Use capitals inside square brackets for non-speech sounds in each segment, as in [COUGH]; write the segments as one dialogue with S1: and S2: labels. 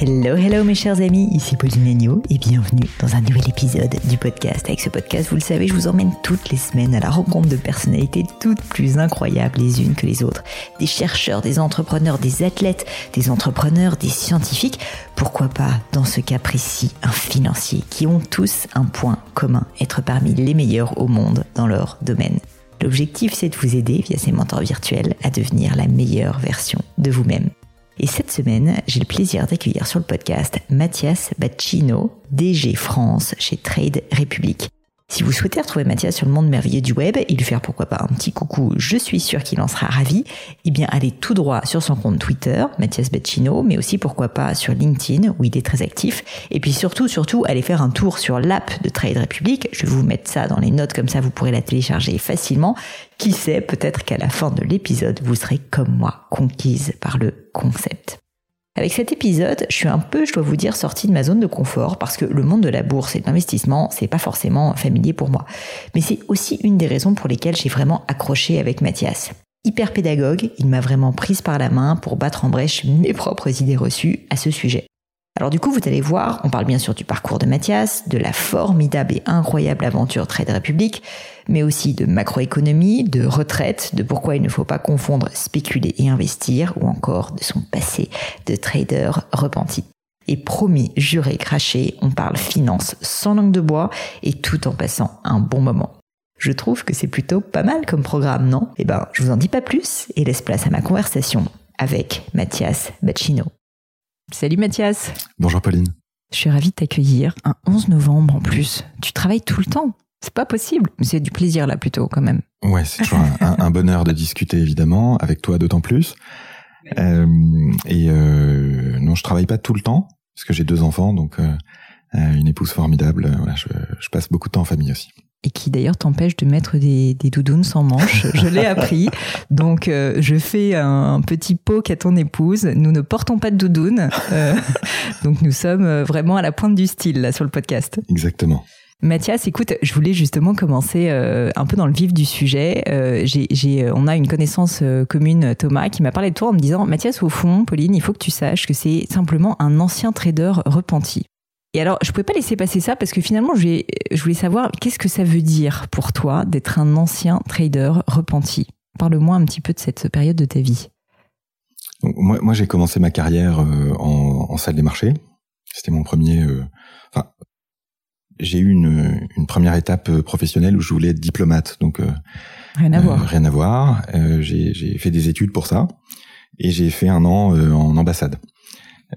S1: Hello, hello mes chers amis, ici Pauline Agneau et bienvenue dans un nouvel épisode du podcast. Avec ce podcast, vous le savez, je vous emmène toutes les semaines à la rencontre de personnalités toutes plus incroyables les unes que les autres. Des chercheurs, des entrepreneurs, des athlètes, des entrepreneurs, des scientifiques, pourquoi pas, dans ce cas précis, un financier, qui ont tous un point commun, être parmi les meilleurs au monde dans leur domaine. L'objectif, c'est de vous aider via ces mentors virtuels à devenir la meilleure version de vous-même. Et cette semaine, j'ai le plaisir d'accueillir sur le podcast Mathias Bacchino, DG France chez Trade Republic. Si vous souhaitez retrouver Mathias sur le monde merveilleux du web et lui faire pourquoi pas un petit coucou, je suis sûr qu'il en sera ravi, eh bien allez tout droit sur son compte Twitter, Mathias Beccino, mais aussi pourquoi pas sur LinkedIn où il est très actif. Et puis surtout, surtout, allez faire un tour sur l'app de Trade Republic. Je vais vous mettre ça dans les notes comme ça vous pourrez la télécharger facilement. Qui sait, peut-être qu'à la fin de l'épisode, vous serez comme moi, conquise par le concept. Avec cet épisode, je suis un peu, je dois vous dire, sortie de ma zone de confort parce que le monde de la bourse et de l'investissement, c'est pas forcément familier pour moi. Mais c'est aussi une des raisons pour lesquelles j'ai vraiment accroché avec Mathias. Hyper pédagogue, il m'a vraiment prise par la main pour battre en brèche mes propres idées reçues à ce sujet. Alors du coup, vous allez voir, on parle bien sûr du parcours de Mathias, de la formidable et incroyable aventure Trade Republic, mais aussi de macroéconomie, de retraite, de pourquoi il ne faut pas confondre spéculer et investir, ou encore de son passé de trader repenti. Et promis, juré, craché, on parle finance sans langue de bois et tout en passant un bon moment. Je trouve que c'est plutôt pas mal comme programme, non? Eh ben, je vous en dis pas plus et laisse place à ma conversation avec Mathias Bacchino. Salut Mathias.
S2: Bonjour Pauline.
S1: Je suis ravie de t'accueillir un 11 novembre en plus. Tu travailles tout le temps. C'est pas possible. Mais c'est du plaisir là plutôt quand même.
S2: Ouais, c'est toujours un, bonheur de discuter évidemment avec toi d'autant plus. Euh, et euh, non, je travaille pas tout le temps parce que j'ai deux enfants, donc euh, une épouse formidable. Voilà, je, je passe beaucoup de temps en famille aussi
S1: et qui d'ailleurs t'empêche de mettre des, des, doudounes sans manches. Je l'ai [LAUGHS] appris. Donc, euh, je fais un petit poke à ton épouse. Nous ne portons pas de doudoune. Euh, [LAUGHS] donc, nous sommes euh, vraiment à la pointe du style là sur le podcast.
S2: Exactement.
S1: Mathias, écoute, je voulais justement commencer un peu dans le vif du sujet. on a une connaissance commune, Thomas, qui m'a parlé de toi en me disant, Mathias, au fond, Pauline, il faut que tu saches que c'est simplement un ancien trader repenti. Et alors, je pouvais pas laisser passer ça parce que finalement, je voulais savoir qu'est-ce que ça veut dire pour toi d'être un ancien trader repenti. Parle-moi un petit peu de cette période de ta vie.
S2: moi, moi j'ai commencé ma carrière euh, en, salle des marchés. C'était mon premier. Euh, enfin, j'ai eu une, une, première étape euh, professionnelle où je voulais être diplomate. Donc
S1: rien à voir.
S2: Rien à voir. j'ai fait des études pour ça et j'ai fait un an en ambassade.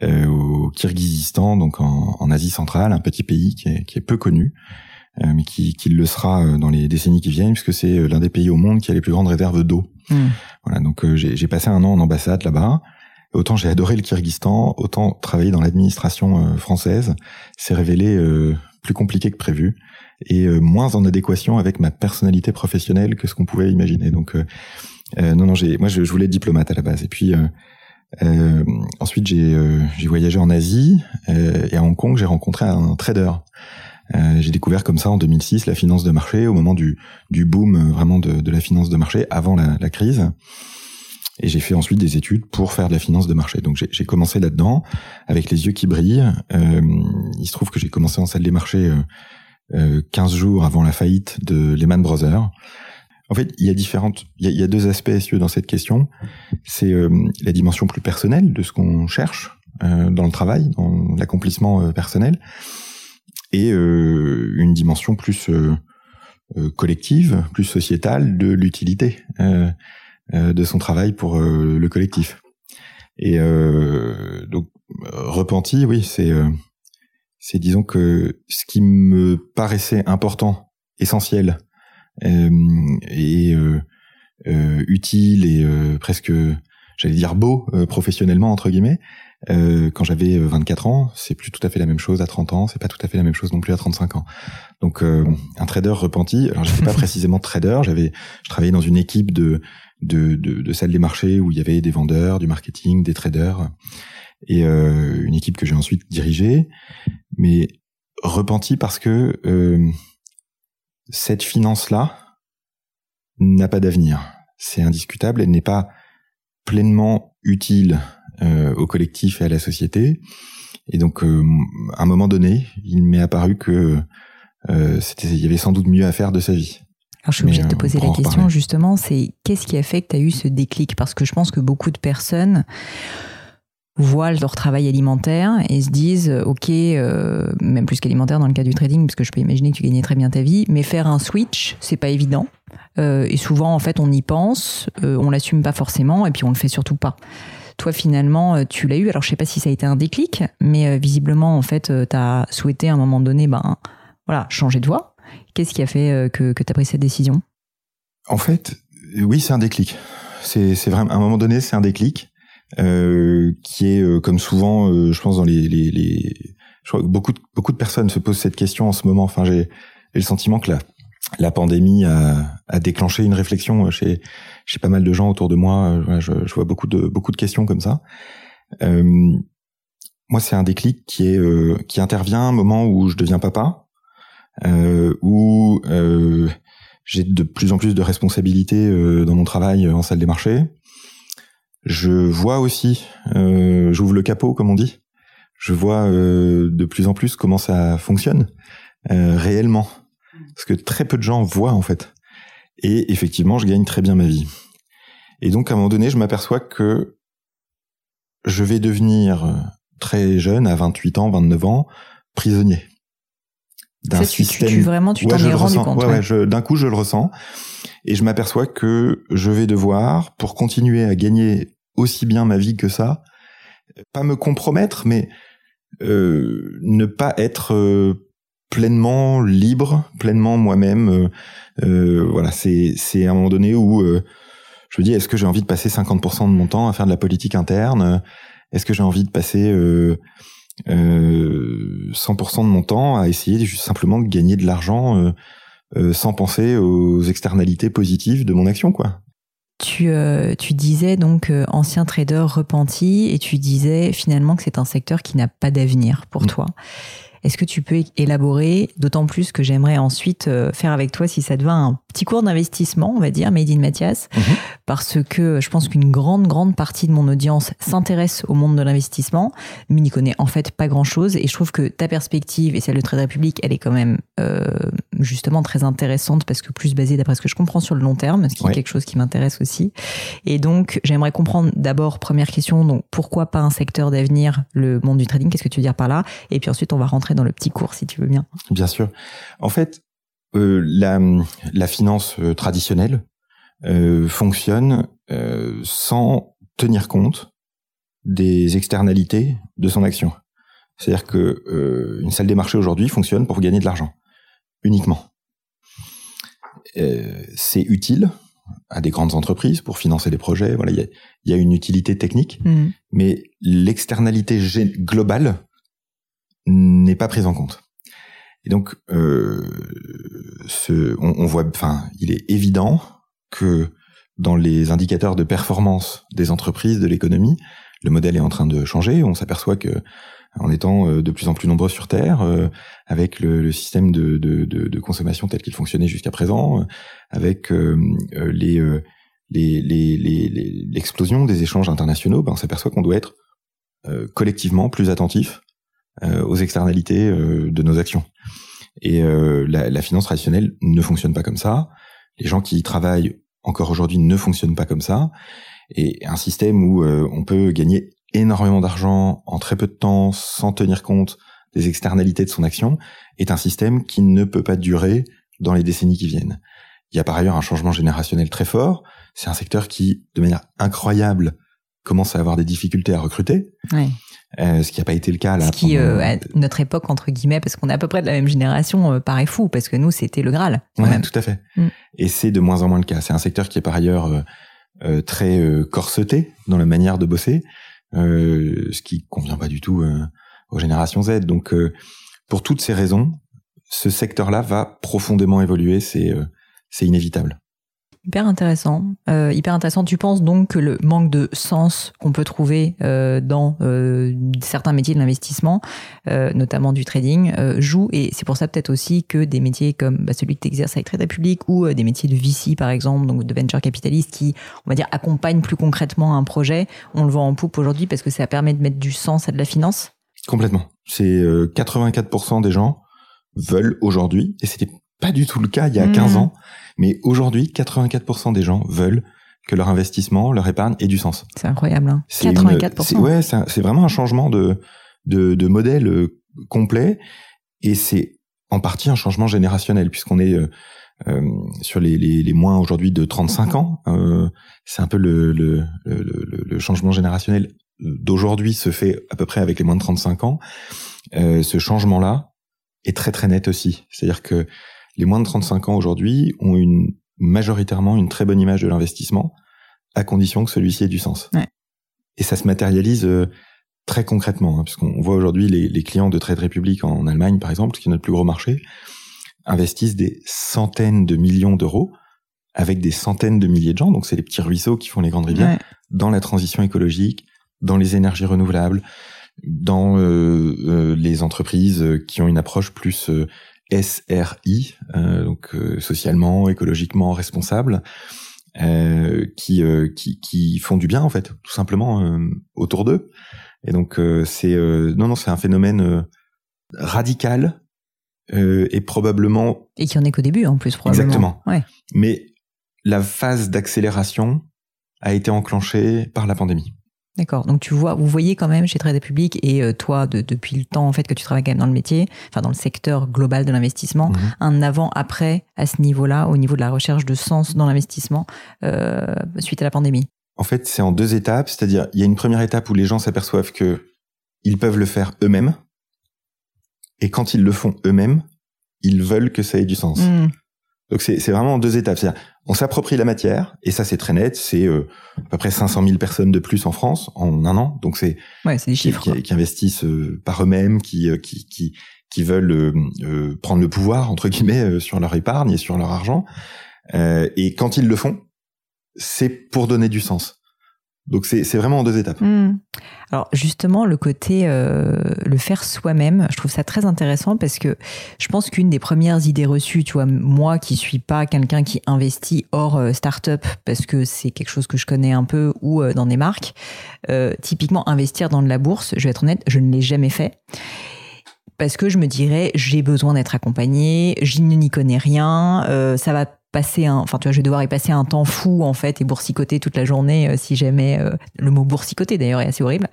S2: Euh, au Kirghizistan, donc en, en, Asie centrale, un petit pays qui est, qui est peu connu, euh, mais qui, qui, le sera euh, dans les décennies qui viennent, puisque c'est l'un des pays au monde qui a les plus grandes réserves d'eau. Hmm. Voilà, donc j'ai passé un an en ambassade là-bas. Autant j'ai adoré le Kyrgyzstan, autant travailler dans l'administration française s'est révélé plus compliqué que prévu et moins en adéquation avec ma personnalité professionnelle que ce qu'on pouvait imaginer. Donc non, non, j'ai, moi je, je, voulais être diplomate à la base. Et puis euh, ensuite, j'ai euh, voyagé en Asie euh, et à Hong Kong, j'ai rencontré un trader. Euh, j'ai découvert comme ça en 2006 la finance de marché au moment du, du boom vraiment de, de la finance de marché avant la, la crise. Et j'ai fait ensuite des études pour faire de la finance de marché. Donc j'ai commencé là-dedans avec les yeux qui brillent. Euh, il se trouve que j'ai commencé en salle des marchés euh, 15 jours avant la faillite de Lehman Brothers. En fait, il y a différentes, il y a, deux aspects dans cette question. C'est euh, la dimension plus personnelle de ce qu'on cherche euh, dans le travail, dans l'accomplissement euh, personnel, et une dimension plus collective, plus sociétale de l'utilité de son travail pour le collectif. Et donc repenti, oui, c'est c'est disons que ce qui me paraissait important, essentiel euh, et euh, euh, utile et presque, j'allais dire beau professionnellement entre guillemets. quand j'avais 24 ans, c'est plus tout à fait la même chose à 30 ans, c'est pas tout à fait la même chose non plus à 35 ans. Donc un trader repenti. Alors j'étais pas [LAUGHS] précisément trader, j'avais, je travaillais dans une équipe de de, de, de salle des marchés où il y avait des vendeurs, du marketing, des traders et euh, une équipe que j'ai ensuite dirigée, mais repenti parce que euh, cette finance-là n'a pas d'avenir. c'est indiscutable. Elle n'est pas pleinement utile euh, au collectif et à la société. Et donc, euh, à un moment donné, il m'est apparu que euh, il y avait sans doute mieux à faire de sa vie.
S1: Alors, je suis obligée de te poser la question, justement, c'est qu'est-ce qui a fait que tu as eu ce déclic? Parce que je pense que beaucoup de personnes voient leur travail alimentaire et se disent ok euh, même plus qu'alimentaire dans le cas du trading parce que je peux imaginer que tu gagnais très bien ta vie mais faire un switch c'est pas évident. Euh, et souvent en fait on y pense euh, on l'assume pas forcément et puis on le fait surtout pas. Toi finalement tu l'as eu. Alors je sais pas si ça a été un déclic mais visiblement en fait tu as souhaité à un moment donné ben voilà changer de voie. Qu'est-ce qui a fait que, que tu pris cette décision?
S2: En fait oui c'est un déclic. C'est vraiment à un moment donné c'est un déclic euh, qui est euh, comme souvent, euh, je pense dans les, les, les je crois que beaucoup de, beaucoup de personnes se posent cette question en ce moment. Enfin, j'ai le sentiment que la, la pandémie a, a, déclenché une réflexion chez, chez pas mal de gens autour de moi. Je, je vois beaucoup de beaucoup de questions comme ça. Euh, moi, c'est un déclic qui est qui intervient à un moment où je deviens papa, euh, où j'ai de plus en plus de responsabilités dans mon travail en salle des marchés. Je vois aussi, euh, j'ouvre le capot comme on dit, je vois euh, de plus en plus comment ça fonctionne euh, réellement. Parce que très peu de gens voient en fait. Et effectivement, je gagne très bien ma vie. Et donc à un moment donné, je m'aperçois que je vais devenir très jeune, à 28 ans, 29 ans, prisonnier
S1: d'un système. Tu, vraiment, tu t'en es rendu compte.
S2: Ouais, d'un coup, je le ressens et je m'aperçois que je vais devoir, pour continuer à gagner aussi bien ma vie que ça, pas me compromettre, mais euh, ne pas être euh, pleinement libre, pleinement moi-même. Euh, euh voilà, c'est c'est à un moment donné où je me dis, est-ce que j'ai envie de passer 50% de mon temps à faire de la politique interne? Est-ce que j'ai envie de passer 100% de mon temps à essayer juste simplement de gagner de l'argent euh, sans penser aux externalités positives de mon action, quoi.
S1: Tu, euh, tu disais donc euh, ancien trader repenti et tu disais finalement que c'est un secteur qui n'a pas d'avenir pour mm. toi. Est-ce que tu peux élaborer, d'autant plus que j'aimerais ensuite euh, faire avec toi, si ça te va, un petit cours d'investissement, on va dire, Made in Mathias, mhm. parce que je pense qu'une grande, grande partie de mon audience s'intéresse au monde de l'investissement, mais n'y connaît en fait pas grand-chose. Et je trouve que ta perspective et celle de Trade Republic, elle est quand même euh, justement très intéressante, parce que plus basée, d'après ce que je comprends, sur le long terme, ce qui est quelque chose qui m'intéresse aussi. Et donc, j'aimerais comprendre d'abord, première question, donc pourquoi pas un secteur d'avenir, le monde du trading, qu'est-ce que tu veux dire par là? Et puis ensuite, on va rentrer dans le petit cours, si tu veux bien.
S2: Bien sûr. En fait, euh, la, la, finance euh, traditionnelle euh, fonctionne euh, sans tenir compte des externalités de son action. C'est-à-dire que une salle des marchés aujourd'hui fonctionne pour gagner de l'argent uniquement. c'est utile à des grandes entreprises pour financer des projets. Voilà, il y a, y a, une utilité technique, mmh. mais l'externalité globale n'est pas prise en compte. Et donc, euh, ce, on, on, voit, enfin, il est évident que dans les indicateurs de performance des entreprises, de l'économie, le modèle est en train de changer. On s'aperçoit que, en étant euh, de plus en plus nombreux sur Terre, euh, avec le, le, système de, de, de, de consommation tel qu'il fonctionnait jusqu'à présent, avec euh, les, l'explosion les, les, des échanges internationaux, ben, on s'aperçoit qu'on doit être collectivement plus attentif euh, aux externalités euh, de nos actions. Et euh, la, la, finance traditionnelle ne fonctionne pas comme ça. Les gens qui y travaillent encore aujourd'hui ne fonctionnent pas comme ça. Et un système où on peut gagner énormément d'argent en très peu de temps sans tenir compte des externalités de son action est un système qui ne peut pas durer dans les décennies qui viennent. Il y a par ailleurs un changement générationnel très fort. C'est un secteur qui, de manière incroyable, commence à avoir des difficultés à recruter.
S1: Oui.
S2: Euh, ce qui n'a pas été le cas là.
S1: Ce qui, euh, à notre époque entre guillemets, parce qu'on est à peu près de la même génération, euh, paraît fou, parce que nous c'était le Graal.
S2: Ouais, tout à fait. Mm. Et c'est de moins en moins le cas. C'est un secteur qui est par ailleurs euh, très corseté dans la manière de bosser, ce qui convient pas du tout aux générations Z. Donc, pour toutes ces raisons, ce secteur-là va profondément évoluer. C'est c'est inévitable.
S1: Hyper intéressant. Euh, hyper intéressant. Tu penses donc que le manque de sens qu'on peut trouver euh, dans euh, certains métiers de l'investissement, notamment du trading, joue? Et c'est pour ça peut-être aussi que des métiers comme bah, celui que tu exerces avec Trade Republic ou des métiers de VC par exemple, donc de venture capitaliste qui, on va dire, accompagnent plus concrètement un projet, on le voit en poupe aujourd'hui parce que ça permet de mettre du sens à de la finance?
S2: Complètement. C'est euh, 84% des gens veulent aujourd'hui, et c'était pas du tout le cas il y a
S1: Mmh.
S2: 15 ans, mais aujourd'hui, 84% des gens veulent que leur investissement, leur épargne ait du sens.
S1: C'est incroyable. Hein.
S2: C'est une-
S1: 84%.
S2: c'est- ouais, c'est vraiment un changement de, de, de modèle euh, complet, et c'est en partie un changement générationnel, puisqu'on est euh, euh, sur les, les, les moins aujourd'hui de 35 ans. euh, c'est un peu le, le, le, le- le changement générationnel d'aujourd'hui se fait à peu près avec les moins de 35 ans. Euh, ce changement-là est très très net aussi. C'est-à-dire que les moins de 35 ans aujourd'hui ont une majoritairement une très bonne image de l'investissement, à condition que celui-ci ait du sens.
S1: Ouais.
S2: Et ça se matérialise euh, très concrètement, hein, puisqu'on voit aujourd'hui les, les clients de Trade Republic en Allemagne, par exemple, qui est notre plus gros marché, investissent des centaines de millions d'euros avec des centaines de milliers de gens, donc c'est les petits ruisseaux qui font les grandes rivières,
S1: Ouais.
S2: dans la transition écologique, dans les énergies renouvelables, dans euh, euh, les entreprises qui ont une approche plus euh, SRI, euh, donc euh, socialement, écologiquement responsable, euh, qui, euh, qui qui font du bien en fait, tout simplement euh, autour d'eux. Et donc euh, c'est euh, non non c'est un phénomène euh, radical euh, et probablement
S1: Et qui en est qu'au début en plus probablement.
S2: Exactement.
S1: Ouais.
S2: mais la phase d'accélération a été enclenchée par la pandémie.
S1: D'accord. Donc tu vois, vous voyez quand même chez Trade Republic et euh, toi de- depuis le temps en fait que tu travailles quand même dans le métier, enfin dans le secteur global de l'investissement,
S2: Mhm.
S1: un avant-après à ce niveau-là, au niveau de la recherche de sens dans l'investissement euh, suite à la pandémie?
S2: En fait, c'est en deux étapes, c'est-à-dire il y a une première étape où les gens s'aperçoivent que ils peuvent le faire eux-mêmes, et quand ils le font eux-mêmes, ils veulent que ça ait du sens.
S1: Hmm.
S2: Donc c'est vraiment en deux étapes. C'est-à-dire, on s'approprie la matière, et ça c'est très net, c'est euh, à peu près 500 000 personnes de plus en France en un an, donc c'est
S1: Ouais, c'est des chiffres.
S2: qui- qui investissent euh, par eux-mêmes, qui, euh, qui, qui, qui veulent euh, euh, prendre le pouvoir entre guillemets euh, sur leur épargne et sur leur argent. Euh, et quand ils le font, c'est pour donner du sens. Donc c'est vraiment en deux étapes.
S1: Hmm. Alors justement, le côté euh, le faire soi-même, je trouve ça très intéressant parce que je pense qu'une des premières idées reçues, tu vois, moi qui suis pas quelqu'un qui investit hors euh, start-up parce que c'est quelque chose que je connais un peu ou euh, dans des marques, euh, typiquement investir dans de la bourse, je vais être honnête, je ne l'ai jamais fait. Parce que je me dirais, j'ai besoin d'être accompagné, je n'y connais rien, euh, ça va passer un, enfin tu vois, je vais devoir y passer un temps fou en fait et boursicoter toute la journée euh, si jamais euh, le mot boursicoter d'ailleurs est assez horrible.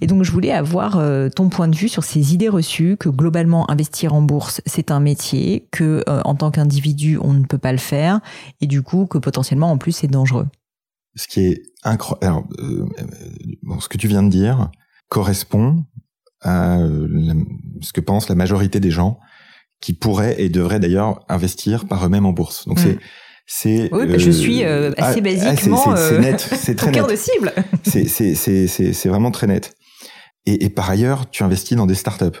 S1: Et donc je voulais avoir euh, ton point de vue sur ces idées reçues que globalement investir en bourse c'est un métier, que en tant qu'individu on ne peut pas le faire et du coup que potentiellement en plus c'est dangereux.
S2: Ce qui est incroyable, ce que tu viens de dire correspond à ce que pense la majorité des gens qui pourraient et devraient d'ailleurs investir par eux-mêmes en bourse. Donc
S1: Mm.
S2: c'est c'est
S1: Oui, bah, je suis, euh, assez
S2: ah, c'est-
S1: basiquement,
S2: c'est c'est
S1: euh,
S2: net, c'est très [LAUGHS] net.
S1: de cible.
S2: c'est c'est c'est c'est c'est vraiment très net. Et, et par ailleurs, tu investis dans des startups,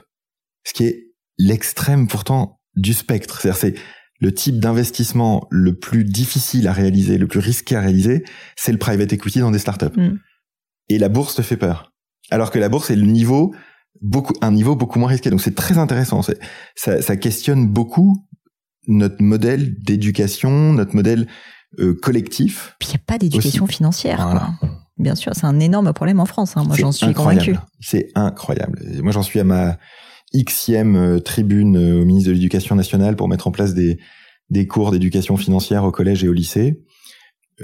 S2: ce qui est l'extrême pourtant du spectre. C'est-à-dire c'est le type d'investissement le plus difficile à réaliser, le plus risqué à réaliser, c'est le private equity dans des startups.
S1: Mm.
S2: Et la bourse te fait peur, alors que la bourse est le niveau beaucoup un niveau beaucoup moins risqué. Donc c'est très intéressant. Ça, ça questionne beaucoup notre modèle d'éducation, notre modèle euh, collectif.
S1: Puis il n'y a pas d'éducation financière. quoi.
S2: Voilà.
S1: Bien sûr, c'est un énorme problème en France. hein. Moi, j'en suis
S2: incroyable.
S1: convaincu.
S2: C'est incroyable. Moi, j'en suis à ma xème euh, tribune euh, au ministre de l'Éducation nationale pour mettre en place des, des cours d'éducation financière au collège et au lycée.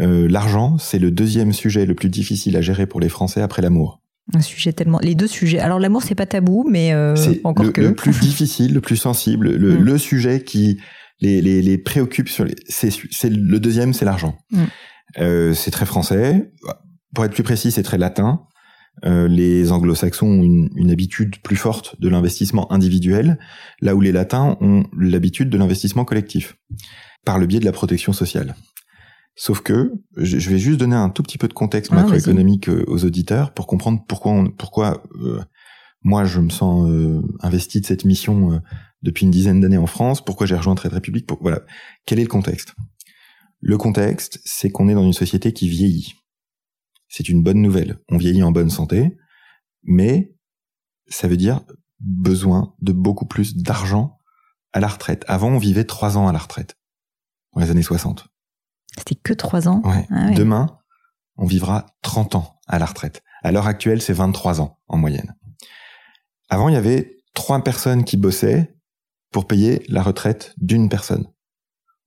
S2: Euh, L'argent, c'est le deuxième sujet le plus difficile à gérer pour les Français après l'amour.
S1: Un sujet tellement. Les deux sujets. Alors l'amour, c'est pas tabou, mais euh, encore
S2: le,
S1: que.
S2: le plus [LAUGHS] difficile, le plus sensible, le,
S1: Mm.
S2: le sujet qui les, les, les préoccupe sur les, c'est, le deuxième, c'est l'argent.
S1: Mm.
S2: Euh, c'est très français. Pour être plus précis, c'est très latin. Euh, les anglo-saxons ont une, une habitude plus forte de l'investissement individuel, là où les latins ont l'habitude de l'investissement collectif, par le biais de la protection sociale. Sauf que, je vais juste donner un tout petit peu de contexte
S1: Ah,
S2: macroéconomique euh, aux auditeurs pour comprendre pourquoi, on- pourquoi euh, moi je me sens euh, investi de cette mission euh, depuis une dizaine d'années en France, pourquoi j'ai rejoint Trade Republic, pour, voilà. Quel est le contexte? Le contexte, c'est qu'on est dans une société qui vieillit. C'est une bonne nouvelle. On vieillit en bonne santé, mais ça veut dire besoin de beaucoup plus d'argent à la retraite. Avant, on vivait trois ans à la retraite, dans les années 60.
S1: C'était que trois ans
S2: ouais. Ah Demain, on vivra 30 ans à la retraite. À l'heure actuelle, c'est 23 ans en moyenne. Avant, il y avait trois personnes qui bossaient pour payer la retraite d'une personne.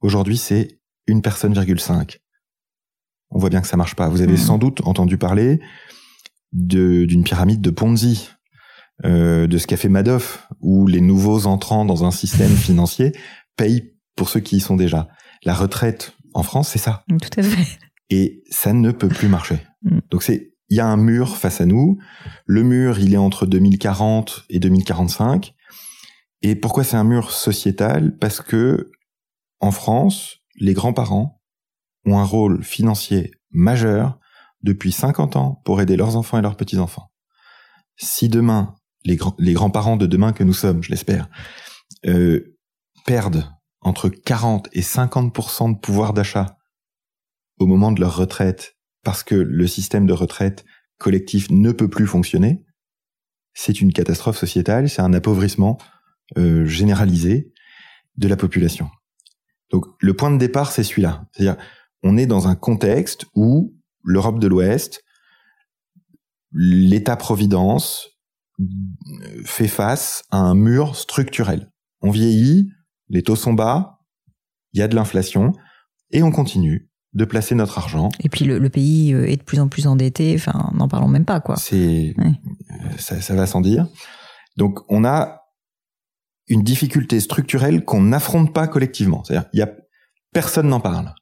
S2: Aujourd'hui, c'est une personne. On voit bien que ça marche pas. Vous avez mmh. sans doute entendu parler d'une pyramide de Ponzi, euh, de ce qu'a fait Madoff, où les nouveaux entrants dans un système [LAUGHS] financier payent pour ceux qui y sont déjà. La retraite en France, c'est ça.
S1: Tout à fait.
S2: Et ça ne peut plus marcher. Mm. Donc c'est, il y a un mur face à nous. Le mur, il est entre 2040 et 2045. Et pourquoi c'est un mur sociétal? Parce que en France, les grands-parents ont un rôle financier majeur depuis 50 ans pour aider leurs enfants et leurs petits-enfants. Si demain, les, les grands-parents de demain que nous sommes, je l'espère, euh, perdent entre 40 et 50% de pouvoir d'achat au moment de leur retraite parce que le système de retraite collectif ne peut plus fonctionner, c'est une catastrophe sociétale, c'est un appauvrissement euh, généralisé de la population. Donc le point de départ, c'est celui-là. C'est-à-dire, on est dans un contexte où l'Europe de l'Ouest, l'État-providence fait face à un mur structurel. On vieillit, les taux sont bas, il y a de l'inflation, et on continue de placer notre argent.
S1: Et puis le, pays euh, est de plus en plus endetté, enfin, n'en parlons même pas, quoi.
S2: C'est, euh, ça, ça va sans dire. Donc on a une difficulté structurelle qu'on n'affronte pas collectivement. C'est-à-dire, il y a personne n'en parle.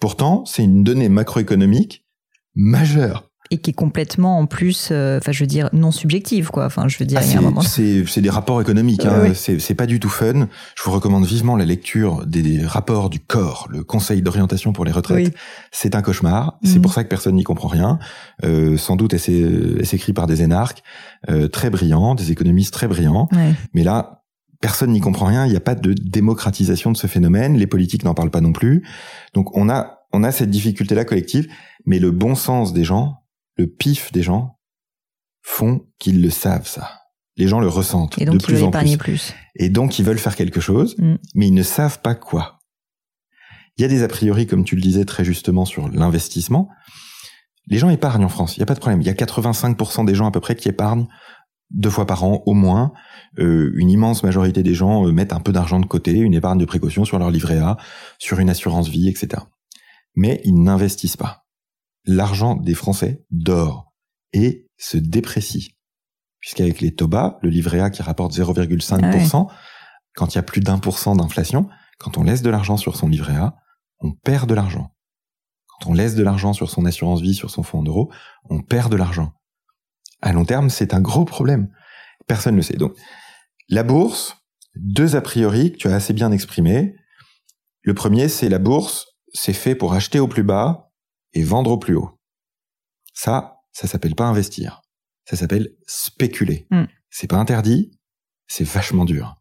S2: Pourtant, c'est une donnée macroéconomique majeure
S1: et qui est complètement en plus, euh, enfin je veux dire non subjective quoi. Enfin je veux dire,
S2: ah. C'est des rapports économiques. Hein. C'est c'est pas du tout fun. Je vous recommande vivement la lecture des, rapports du corps, le Conseil d'orientation pour les retraites. C'est un cauchemar. C'est mhm. pour ça que personne n'y comprend rien. Euh, sans doute, elle s'écrit par des énarques euh, très brillants, des économistes très brillants. Mais là, personne n'y comprend rien. Il n'y a pas de démocratisation de ce phénomène. Les politiques n'en parlent pas non plus. Donc on a on a cette difficulté là collective. Mais le bon sens des gens le pif des gens font qu'ils le savent ça. Les gens le ressentent de plus en plus. Et donc ils veulent faire quelque chose, mm. mais ils ne savent pas quoi. Il y a des a priori, comme tu le disais très justement, sur l'investissement. Les gens épargnent en France, il n'y a pas de problème. Il y a 85% des gens à peu près qui épargnent deux fois par an au moins. Euh, une immense majorité des gens euh, mettent un peu d'argent de côté, une épargne de précaution sur leur livret A, sur une assurance vie, etc. Mais ils n'investissent pas l'argent des Français dort et se déprécie. Puisqu'avec les TOBA, le livret A qui rapporte 0,5%, ah quand il y a plus d'un pour cent d'inflation, quand on laisse de l'argent sur son livret A, on perd de l'argent. Quand on laisse de l'argent sur son assurance vie, sur son fonds en euros, on perd de l'argent. À long terme, c'est un gros problème. Personne ne le sait. Donc, la bourse, deux a priori que tu as assez bien exprimé. Le premier, c'est la bourse, c'est fait pour acheter au plus bas et vendre au plus haut. Ça, ça s'appelle pas investir. Ça s'appelle spéculer. Hmm. C'est pas interdit, c'est vachement dur.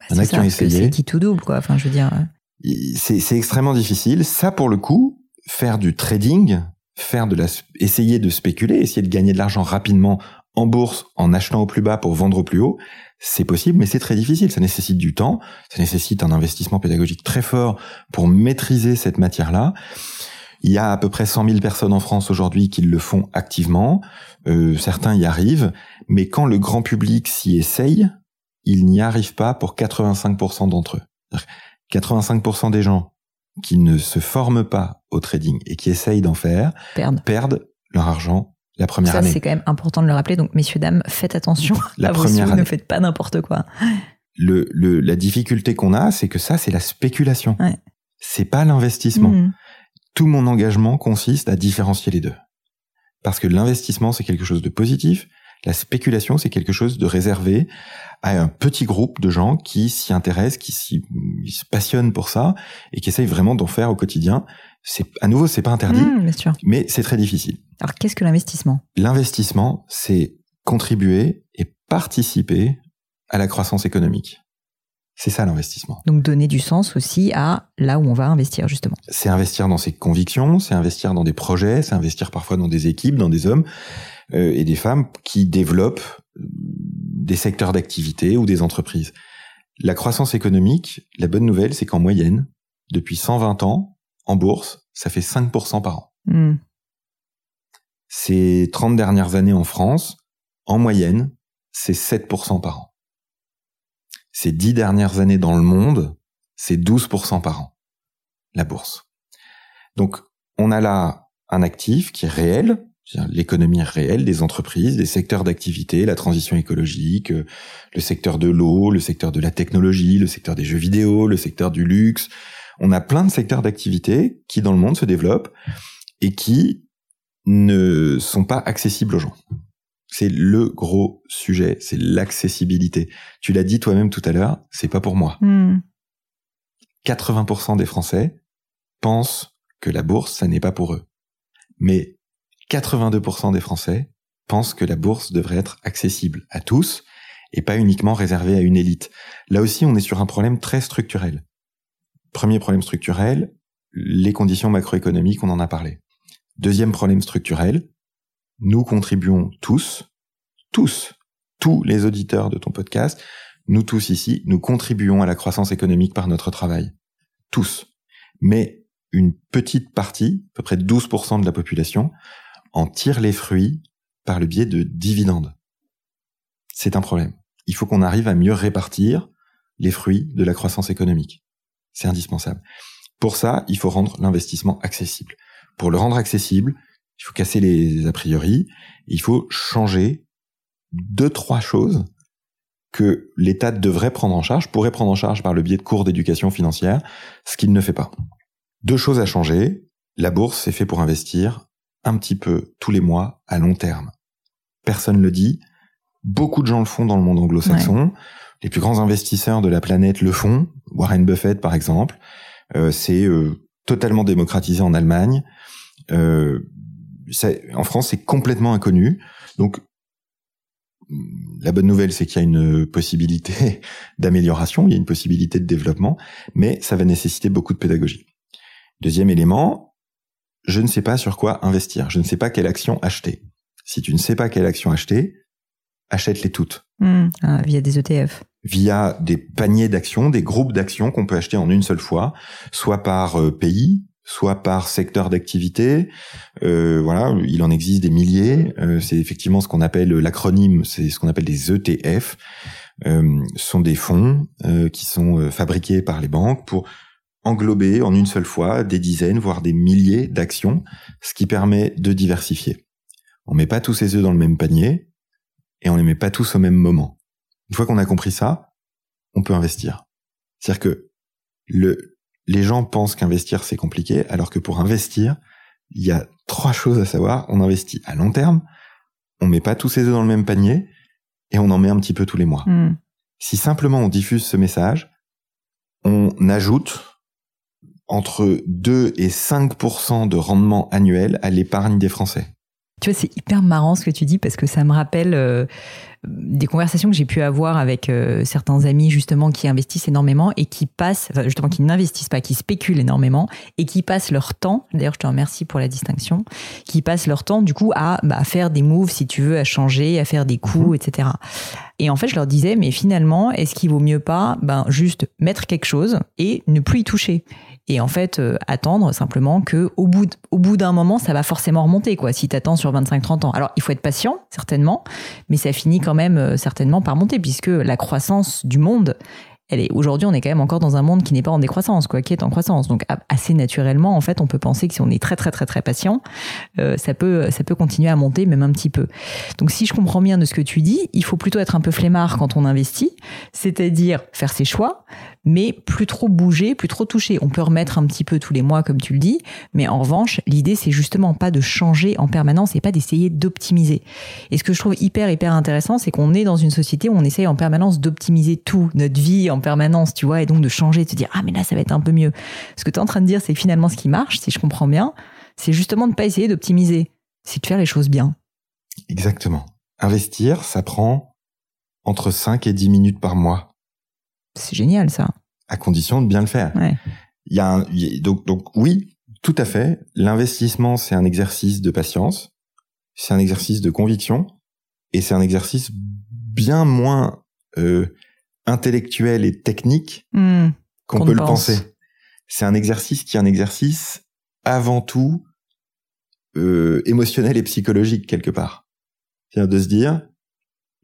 S1: Bah, Il y en a qui ont essayé. C'est qui tout double, quoi. Enfin, je veux dire.
S2: Euh. C'est extrêmement difficile. Ça, pour le coup, faire du trading, faire de la, essayer de spéculer, essayer de gagner de l'argent rapidement en bourse en achetant au plus bas pour vendre au plus haut, c'est possible, mais c'est très difficile. Ça nécessite du temps, ça nécessite un investissement pédagogique très fort pour maîtriser cette matière-là. Il y a à peu près 100 000 personnes en France aujourd'hui qui le font activement. Euh, certains y arrivent, mais quand le grand public s'y essaye, il n'y arrive pas pour 85% d'entre eux. 85% des gens qui ne se forment pas au trading et qui essayent d'en faire perdent. leur argent la première année.
S1: Ça, c'est quand même important de le rappeler. Donc, messieurs, dames, faites attention la [LAUGHS] première année. Ne faites pas n'importe quoi.
S2: Le, le, la difficulté qu'on a, c'est que ça, c'est la spéculation. Ouais. C'est pas l'investissement. Mmh tout mon engagement consiste à différencier les deux. Parce que l'investissement, c'est quelque chose de positif, la spéculation, c'est quelque chose de réservé à un petit groupe de gens qui s'y intéressent, qui s'y se passionnent pour ça et qui essayent vraiment d'en faire au quotidien. C'est à nouveau, c'est pas interdit, mmh, mais c'est très difficile.
S1: Alors, qu'est-ce que l'investissement?
S2: L'investissement, c'est contribuer et participer à la croissance économique. C'est ça l'investissement.
S1: Donc donner du sens aussi à là où on va investir justement.
S2: C'est investir dans ses convictions, c'est investir dans des projets, c'est investir parfois dans des équipes, dans des hommes euh, et des femmes qui développent euh, des secteurs d'activité ou des entreprises. La croissance économique, la bonne nouvelle, c'est qu'en moyenne, depuis 120 ans, en bourse, ça fait 5% par an. Hmm. Ces 30 dernières années en France, en moyenne, c'est 7% par an. Ces dix dernières années dans le monde, c'est 12% par an, la bourse. Donc, on a là un actif qui est réel, l'économie réelle des entreprises, des secteurs d'activité, la transition écologique, euh, le secteur de l'eau, le secteur de la technologie, le secteur des jeux vidéo, le secteur du luxe. On a plein de secteurs d'activité qui dans le monde se développent et qui ne sont pas accessibles aux gens. C'est le gros sujet, c'est l'accessibilité. Tu l'as dit toi-même tout à l'heure, c'est pas pour moi. 80% hmm. des Français pensent que la bourse, ça n'est pas pour eux. Mais 82% des Français pensent que la bourse devrait être accessible à tous et pas uniquement réservée à une élite. Là aussi, on est sur un problème très structurel. Premier problème structurel, les conditions macroéconomiques, on en a parlé. Deuxième problème structurel, nous contribuons tous, tous, tous les auditeurs de ton podcast, nous tous ici, nous contribuons à la croissance économique par notre travail. Tous. Mais une petite partie, à peu près 12% de la population, en tire les fruits par le biais de dividendes. C'est un problème. Il faut qu'on arrive à mieux répartir les fruits de la croissance économique. C'est indispensable. Pour ça, il faut rendre l'investissement accessible. Pour le rendre accessible, il faut casser les a priori, il faut changer deux, trois choses que l'État devrait prendre en charge, pourrait prendre en charge par le biais de cours d'éducation financière, ce qu'il ne fait pas. Deux choses à changer. La bourse, c'est fait pour investir un petit peu tous les mois à long terme. Personne ne le dit. Beaucoup de gens le font dans le monde anglo-saxon. Les plus grands investisseurs de la planète le font. Warren Buffett, par exemple. Euh, c'est euh, totalement démocratisé en Allemagne. Euh, en France, c'est complètement inconnu. Donc, la bonne nouvelle, c'est qu'il y a une possibilité [LAUGHS] d'amélioration, il y a une possibilité de développement, mais ça va nécessiter beaucoup de pédagogie. Deuxième élément, je ne sais pas sur quoi investir, je ne sais pas quelle action acheter. Si tu ne sais pas quelle action acheter, achète-les toutes.
S1: Hmm. Ah, via des ETF.
S2: Via des paniers d'actions, des groupes d'actions qu'on peut acheter en une seule fois, soit par euh, pays, soit par secteur d'activité. Euh, voilà, il en existe des milliers. Euh, c'est effectivement ce qu'on appelle l'acronyme, c'est ce qu'on appelle des ETF. Euh, sont des fonds euh, qui sont fabriqués par les banques pour englober en une seule fois des dizaines, voire des milliers d'actions, ce qui permet de diversifier. On met pas tous ses œufs dans le même panier et on les met pas tous au même moment. Une fois qu'on a compris ça, on peut investir. C'est-à-dire que le, les gens pensent qu'investir c'est compliqué, alors que pour investir, il y a trois choses à savoir. On investit à long terme, on met pas tous ses œufs dans le même panier, et on en met un petit peu tous les mois. Hmm. Si simplement on diffuse ce message, on ajoute entre 2 et 5% de rendement annuel à l'épargne des Français.
S1: Tu vois, c'est hyper marrant ce que tu dis parce que ça me rappelle euh, des conversations que j'ai pu avoir avec euh, certains amis justement qui investissent énormément et qui passent, enfin justement qui n'investissent pas, qui spéculent énormément et qui passent leur temps, d'ailleurs je te remercie pour la distinction, qui passent leur temps du coup à, bah, faire des moves si tu veux, à changer, à faire des coups, mhm. etc. Et en fait je leur disais mais finalement est-ce qu'il vaut mieux pas ben, juste mettre quelque chose et ne plus y toucher? Et en fait euh, attendre simplement que au bout d'un moment ça va forcément remonter quoi si tu attends sur 25 30 ans. Alors il faut être patient certainement, mais ça finit quand même euh, certainement par monter puisque la croissance du monde elle est aujourd'hui on est quand même encore dans un monde qui n'est pas en décroissance quoi qui est en croissance donc assez naturellement en fait on peut penser que si on est très très très très patient euh, ça peut ça peut continuer à monter même un petit peu donc si je comprends bien de ce que tu dis il faut plutôt être un peu flemmard quand on investit c'est-à-dire faire ses choix mais plus trop bouger, plus trop toucher. On peut remettre un petit peu tous les mois, comme tu le dis, mais en revanche, l'idée, c'est justement pas de changer en permanence et pas d'essayer d'optimiser. Et ce que je trouve hyper, hyper intéressant, c'est qu'on est dans une société où on essaye en permanence d'optimiser tout, notre vie permanence, tu vois, et donc de changer, de se dire, ah, mais là, ça va être un peu mieux. Ce que tu es en train de dire, c'est finalement ce qui marche, si je comprends bien, c'est justement de pas essayer d'optimiser, c'est de faire les choses bien.
S2: Exactement. Investir, ça prend entre 5 et 10 minutes par mois
S1: C'est génial ça.
S2: À condition de bien le faire.
S1: Ouais.
S2: Il y a un, donc, donc oui, tout à fait. L'investissement, c'est un exercice de patience, c'est un exercice de conviction, et c'est un exercice bien moins euh, intellectuel et technique
S1: Hmm.
S2: qu'on peut le
S1: pense.
S2: penser. C'est un exercice qui est un exercice avant tout euh, émotionnel et psychologique quelque part. C'est-à-dire de se dire,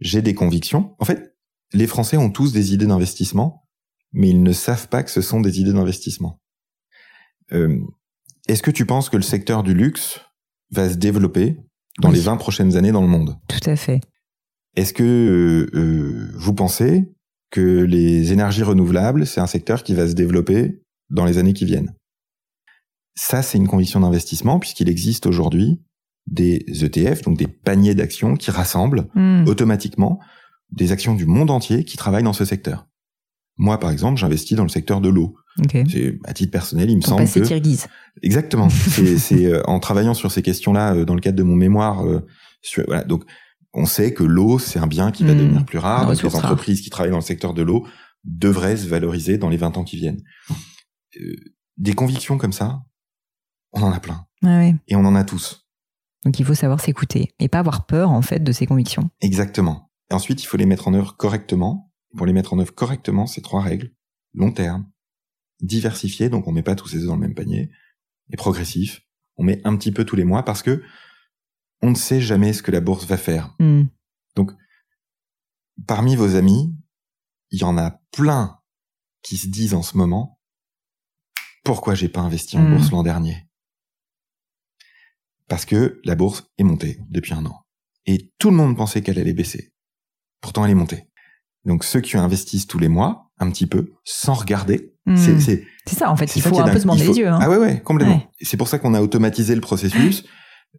S2: j'ai des convictions. En fait, les Français ont tous des idées d'investissement, mais ils ne savent pas que ce sont des idées d'investissement. Euh, Est-ce que tu penses que le secteur du luxe va se développer dans
S1: Oui.
S2: les 20 prochaines années dans le monde?
S1: Tout à fait.
S2: Est-ce que euh, vous pensez que les énergies renouvelables, c'est un secteur qui va se développer dans les années qui viennent Ça, c'est une conviction d'investissement puisqu'il existe aujourd'hui des ETF, donc des paniers d'actions qui rassemblent
S1: Hmm.
S2: automatiquement des actions du monde entier qui travaillent dans ce secteur. Moi, par exemple, j'investis dans le secteur de l'eau.
S1: Ok.
S2: C'est à titre personnel, il me
S1: Ton
S2: semble que
S1: kirghize.
S2: Exactement. [LAUGHS] C'est c'est, euh, en travaillant sur ces questions-là euh, dans le cadre de mon mémoire. euh, sur- voilà. Donc, on sait que l'eau, c'est un bien qui va
S1: Mmh.
S2: devenir plus rare. Donc, les
S1: rare.
S2: entreprises qui travaillent dans le secteur de l'eau devraient se valoriser dans les 20 ans qui viennent. Euh, des convictions comme ça, on en a plein.
S1: Ouais.
S2: Et on en a tous.
S1: Donc il faut savoir s'écouter et pas avoir peur en fait de ses convictions.
S2: Exactement. Et ensuite, il faut les mettre en œuvre correctement. Pour les mettre en œuvre correctement, c'est trois règles. Long terme, diversifié, donc on met pas tous ses œufs dans le même panier, et progressif. On met un petit peu tous les mois parce que on ne sait jamais ce que la bourse va faire.
S1: Hmm.
S2: Parmi vos amis, il y en a plein qui se disent en ce moment, pourquoi j'ai pas investi en
S1: Mm.
S2: bourse l'an dernier? Parce que la bourse est montée depuis un an. Et tout le monde pensait qu'elle allait baisser. Pourtant, elle est montée. Donc, ceux qui investissent tous les mois, un petit peu, sans regarder,
S1: Hmm.
S2: c'est, c'est,
S1: ça en fait. Il faut un peu se
S2: faut-
S1: les yeux. Hein.
S2: Ah ouais, ouais, complètement.
S1: Ouais.
S2: C'est pour ça qu'on a automatisé le processus. [LAUGHS]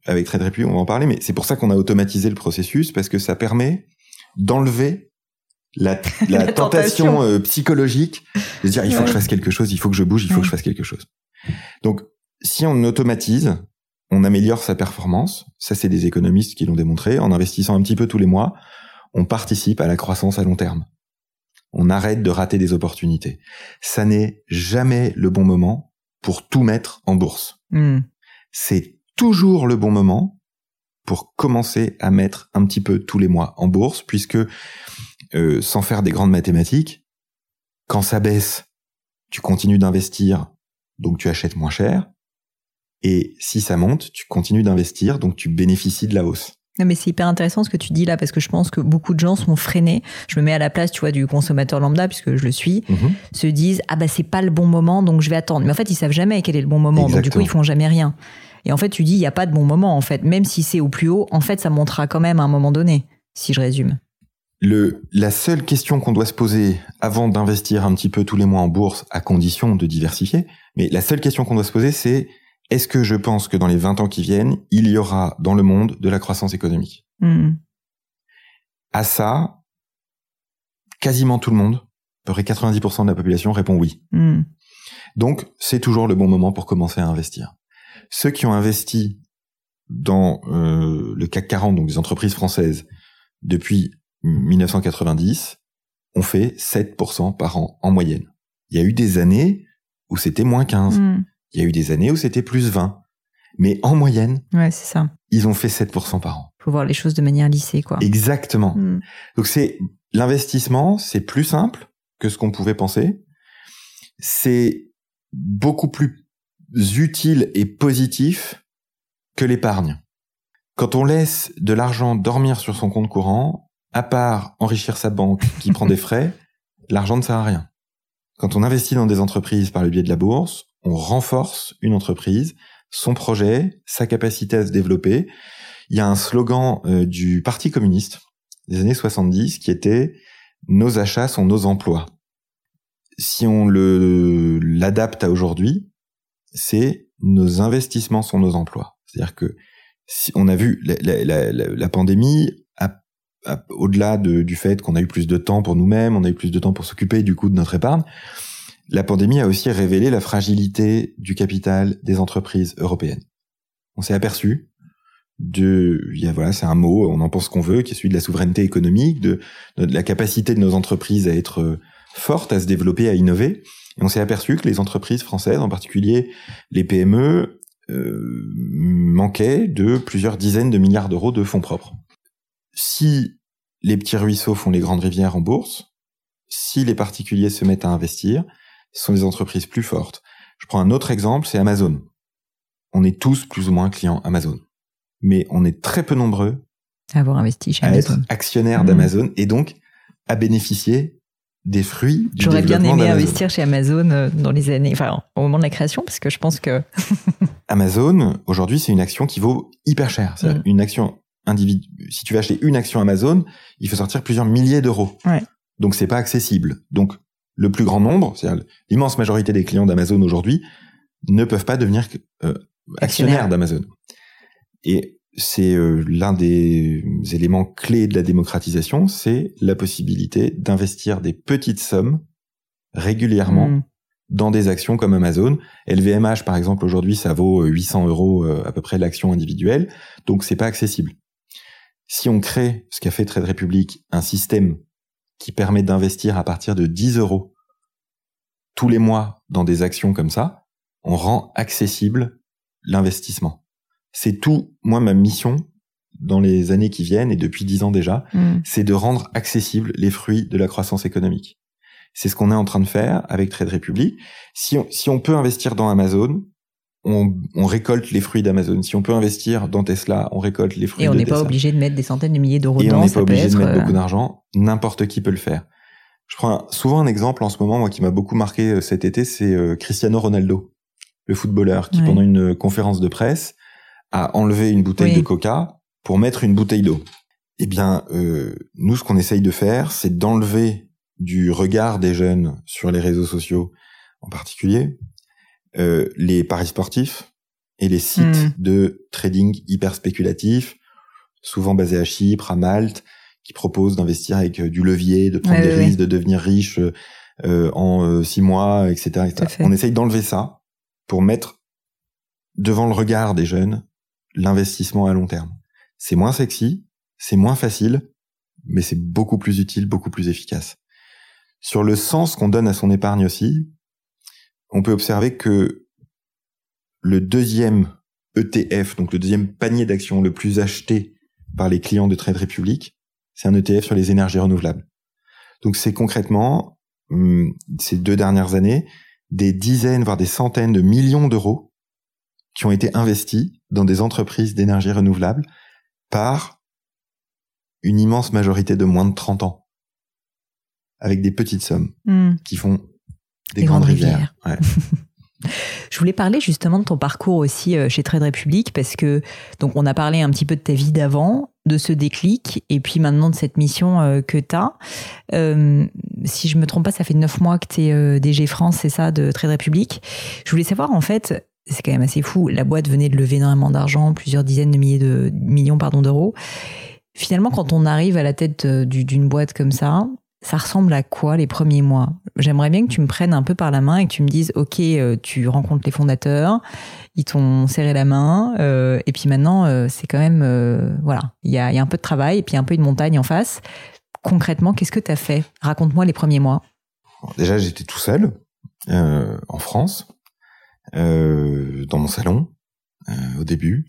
S2: Avec Trade Repu, on va en parler, mais c'est pour ça qu'on a automatisé le processus, parce que ça permet d'enlever la, [LAUGHS] la,
S1: La
S2: tentation, euh, psychologique de se dire il faut
S1: Ouais.
S2: que je fasse quelque chose, il faut que je bouge, il faut que je fasse quelque chose. Donc, si on automatise, on améliore sa performance. Ça, c'est des économistes qui l'ont démontré. En investissant un petit peu tous les mois, on participe à la croissance à long terme. On arrête de rater des opportunités. Ça n'est jamais le bon moment pour tout mettre en bourse.
S1: Hmm.
S2: C'est toujours le bon moment pour commencer à mettre un petit peu tous les mois en bourse, puisque euh, sans faire des grandes mathématiques, quand ça baisse, tu continues d'investir, donc tu achètes moins cher. Et si ça monte, tu continues d'investir, donc tu bénéficies de la hausse.
S1: Non, mais c'est hyper intéressant ce que tu dis là parce que je pense que beaucoup de gens sont freinés. Je me mets à la place, tu vois, du consommateur lambda puisque je le suis.
S2: Mhm.
S1: Se disent ah bah c'est pas le bon moment donc je vais attendre. Mais en fait ils savent jamais quel est le bon moment donc du coup ils font jamais rien. Et en fait tu dis il y a pas de bon moment en fait même si c'est au plus haut en fait ça montera quand même à un moment donné si je résume.
S2: Le, la seule question qu'on doit se poser avant d'investir un petit peu tous les mois en bourse, à condition de diversifier, mais la seule question qu'on doit se poser, c'est est-ce que je pense que dans les 20 ans qui viennent, il y aura dans le monde de la croissance économique?
S1: Hmm.
S2: À ça, quasiment tout le monde, à peu près 90% de la population répond oui.
S1: Hmm.
S2: Donc, c'est toujours le bon moment pour commencer à investir. Ceux qui ont investi dans euh, le CAC 40, donc des entreprises françaises, depuis 1990, ont fait 7% par an en moyenne. Il y a eu des années où c'était moins 15.
S1: Hmm.
S2: Il y a eu des années où c'était plus 20. Mais en moyenne,
S1: Ouais c'est ça.
S2: ils ont fait 7% par an.
S1: Faut voir les choses de manière lissée quoi.
S2: Exactement.
S1: Hmm.
S2: Donc c'est l'investissement, c'est plus simple que ce qu'on pouvait penser. C'est beaucoup plus utile et positif que l'épargne. Quand on laisse de l'argent dormir sur son compte courant, à part enrichir sa banque qui prend des frais, [LAUGHS] l'argent ne sert à rien. Quand on investit dans des entreprises par le biais de la bourse, on renforce une entreprise, son projet, sa capacité à se développer. Il y a un slogan euh, du Parti communiste des années 70 qui était nos achats sont nos emplois. Si on le l'adapte à aujourd'hui, c'est nos investissements sont nos emplois. C'est-à-dire que si on a vu la, pandémie, au-delà de- du fait qu'on a eu plus de temps pour nous-mêmes, on a eu plus de temps pour s'occuper du coup de notre épargne, la pandémie a aussi révélé la fragilité du capital des entreprises européennes. On s'est aperçu de, voilà, c'est un mot, on en pense qu'on veut, qui est celui de la souveraineté économique, de, de la capacité de nos entreprises à être euh, forte à se développer, à innover. Et on s'est aperçu que les entreprises françaises, en particulier les PME, euh, manquaient de plusieurs dizaines de milliards d'euros de fonds propres. Si les petits ruisseaux font les grandes rivières en bourse, si les particuliers se mettent à investir, ce sont des entreprises plus fortes. Je prends un autre exemple, c'est Amazon. On est tous plus ou moins clients Amazon. Mais on est très peu nombreux
S1: à avoir investi chez
S2: à
S1: Amazon.
S2: être actionnaire
S1: Mmh.
S2: d'Amazon et donc à bénéficier des fruits
S1: J'aurais bien aimé investir chez Amazon euh, dans les années, enfin, au moment de la création, parce que je pense que [LAUGHS]
S2: Amazon, aujourd'hui, c'est une action qui vaut hyper cher. C'est-à-dire
S1: Mm.
S2: une action individu. Si tu veux acheter une action Amazon, il faut sortir plusieurs milliers d'euros.
S1: Ouais.
S2: Donc c'est pas accessible. Donc le plus grand nombre, c'est-à-dire l'immense majorité des clients d'Amazon aujourd'hui, ne peuvent pas devenir euh, actionnaires d'Amazon. Et c'est euh, l'un des éléments clés de la démocratisation, c'est la possibilité d'investir des petites sommes régulièrement
S1: Hmm.
S2: dans des actions comme Amazon. LVMH, par exemple, aujourd'hui, ça vaut euh, 800 euros euh, à peu près l'action individuelle, donc c'est pas accessible. Si on crée, ce qu'a fait Trade Republic, un système qui permet d'investir à partir de 10 euros tous les mois dans des actions comme ça, on rend accessible l'investissement. C'est tout, moi, ma mission dans les années qui viennent, et depuis 10 ans déjà,
S1: Hmm.
S2: c'est de rendre accessibles les fruits de la croissance économique. C'est ce qu'on est en train de faire avec Trade Republic. Si on, si on peut investir dans Amazon, on, on récolte les fruits d'Amazon. Si on peut investir dans Tesla, on récolte les fruits
S1: Et on n'est pas obligé de mettre des centaines de milliers d'euros
S2: Et
S1: dedans.
S2: on n'est pas obligé de mettre
S1: euh,
S2: beaucoup d'argent. N'importe qui peut le faire. Je prends souvent un exemple en ce moment, moi, qui m'a beaucoup marqué euh, cet été, c'est euh, Cristiano Ronaldo, le footballeur, qui
S1: Ouais.
S2: pendant une conférence de presse a enlevé une bouteille
S1: Oui.
S2: de Coca pour mettre une bouteille d'eau. Eh bien, euh, nous, ce qu'on essaye de faire, c'est d'enlever du regard des jeunes sur les réseaux sociaux, en particulier, euh, les paris sportifs et les sites
S1: Mm.
S2: de trading hyper spéculatifs, souvent basés à Chypre, à Malte, qui proposent d'investir avec euh, du levier, de prendre
S1: Ouais,
S2: des
S1: ouais,
S2: risques, de devenir riche euh, euh, en euh, six mois, etc.
S1: à.
S2: On essaye d'enlever ça pour mettre devant le regard des jeunes l'investissement à long terme. C'est moins sexy, c'est moins facile, mais c'est beaucoup plus utile, beaucoup plus efficace. Sur le sens qu'on donne à son épargne aussi, on peut observer que le deuxième ETF, donc le deuxième panier d'actions le plus acheté par les clients de Trade Republic, c'est un ETF sur les énergies renouvelables. Donc c'est concrètement, hum, ces deux dernières années, des dizaines, voire des centaines de millions d'euros qui ont été investis dans des entreprises d'énergie renouvelable par une immense majorité de moins de 30 ans, avec des petites sommes
S1: hmm.
S2: qui font des,
S1: Des
S2: grandes,
S1: grandes
S2: rivières. Ouais. [LAUGHS]
S1: Je voulais parler justement de ton parcours aussi euh, chez Trade Republic parce que donc on a parlé un petit peu de ta vie d'avant, de ce déclic et puis maintenant de cette mission euh, que tu as. si je me trompe pas, ça fait neuf mois que tu es DG France, c'est ça, de Trade Republic. Je voulais savoir en fait, c'est quand même assez fou, la boîte venait de lever énormément d'argent, plusieurs dizaines de milliers de millions pardon d'euros. Finalement, quand on arrive à la tête euh, du- d'une boîte comme ça, ça ressemble à quoi les premiers mois? J'aimerais bien que tu me prennes un peu par la main et que tu me dises, ok, euh, tu rencontres les fondateurs, ils t'ont serré la main, euh, et puis maintenant, c'est quand même, voilà, il y a, y a un peu de travail et puis un peu une montagne en face. Concrètement, qu'est-ce que tu as fait? Raconte-moi les premiers mois.
S2: Déjà, j'étais tout seul en France, euh, dans mon salon, euh, au début.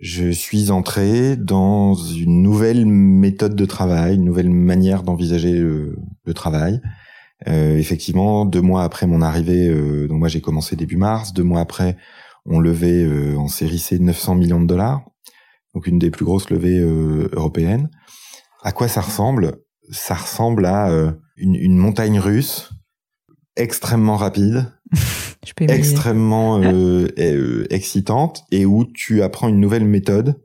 S2: Je suis entré dans une nouvelle méthode de travail, une nouvelle manière d'envisager le, le travail. Euh, effectivement, deux mois après mon arrivée, euh, donc moi j'ai commencé début mars, deux mois après, on levait en série C 900 millions de dollars, donc une des plus grosses levées européennes. À quoi ça ressemble? Ça ressemble à euh, une, une montagne russe extrêmement rapide, [LAUGHS]
S1: Je peux imaginer.
S2: extrêmement euh, euh, excitante et où tu apprends une nouvelle méthode.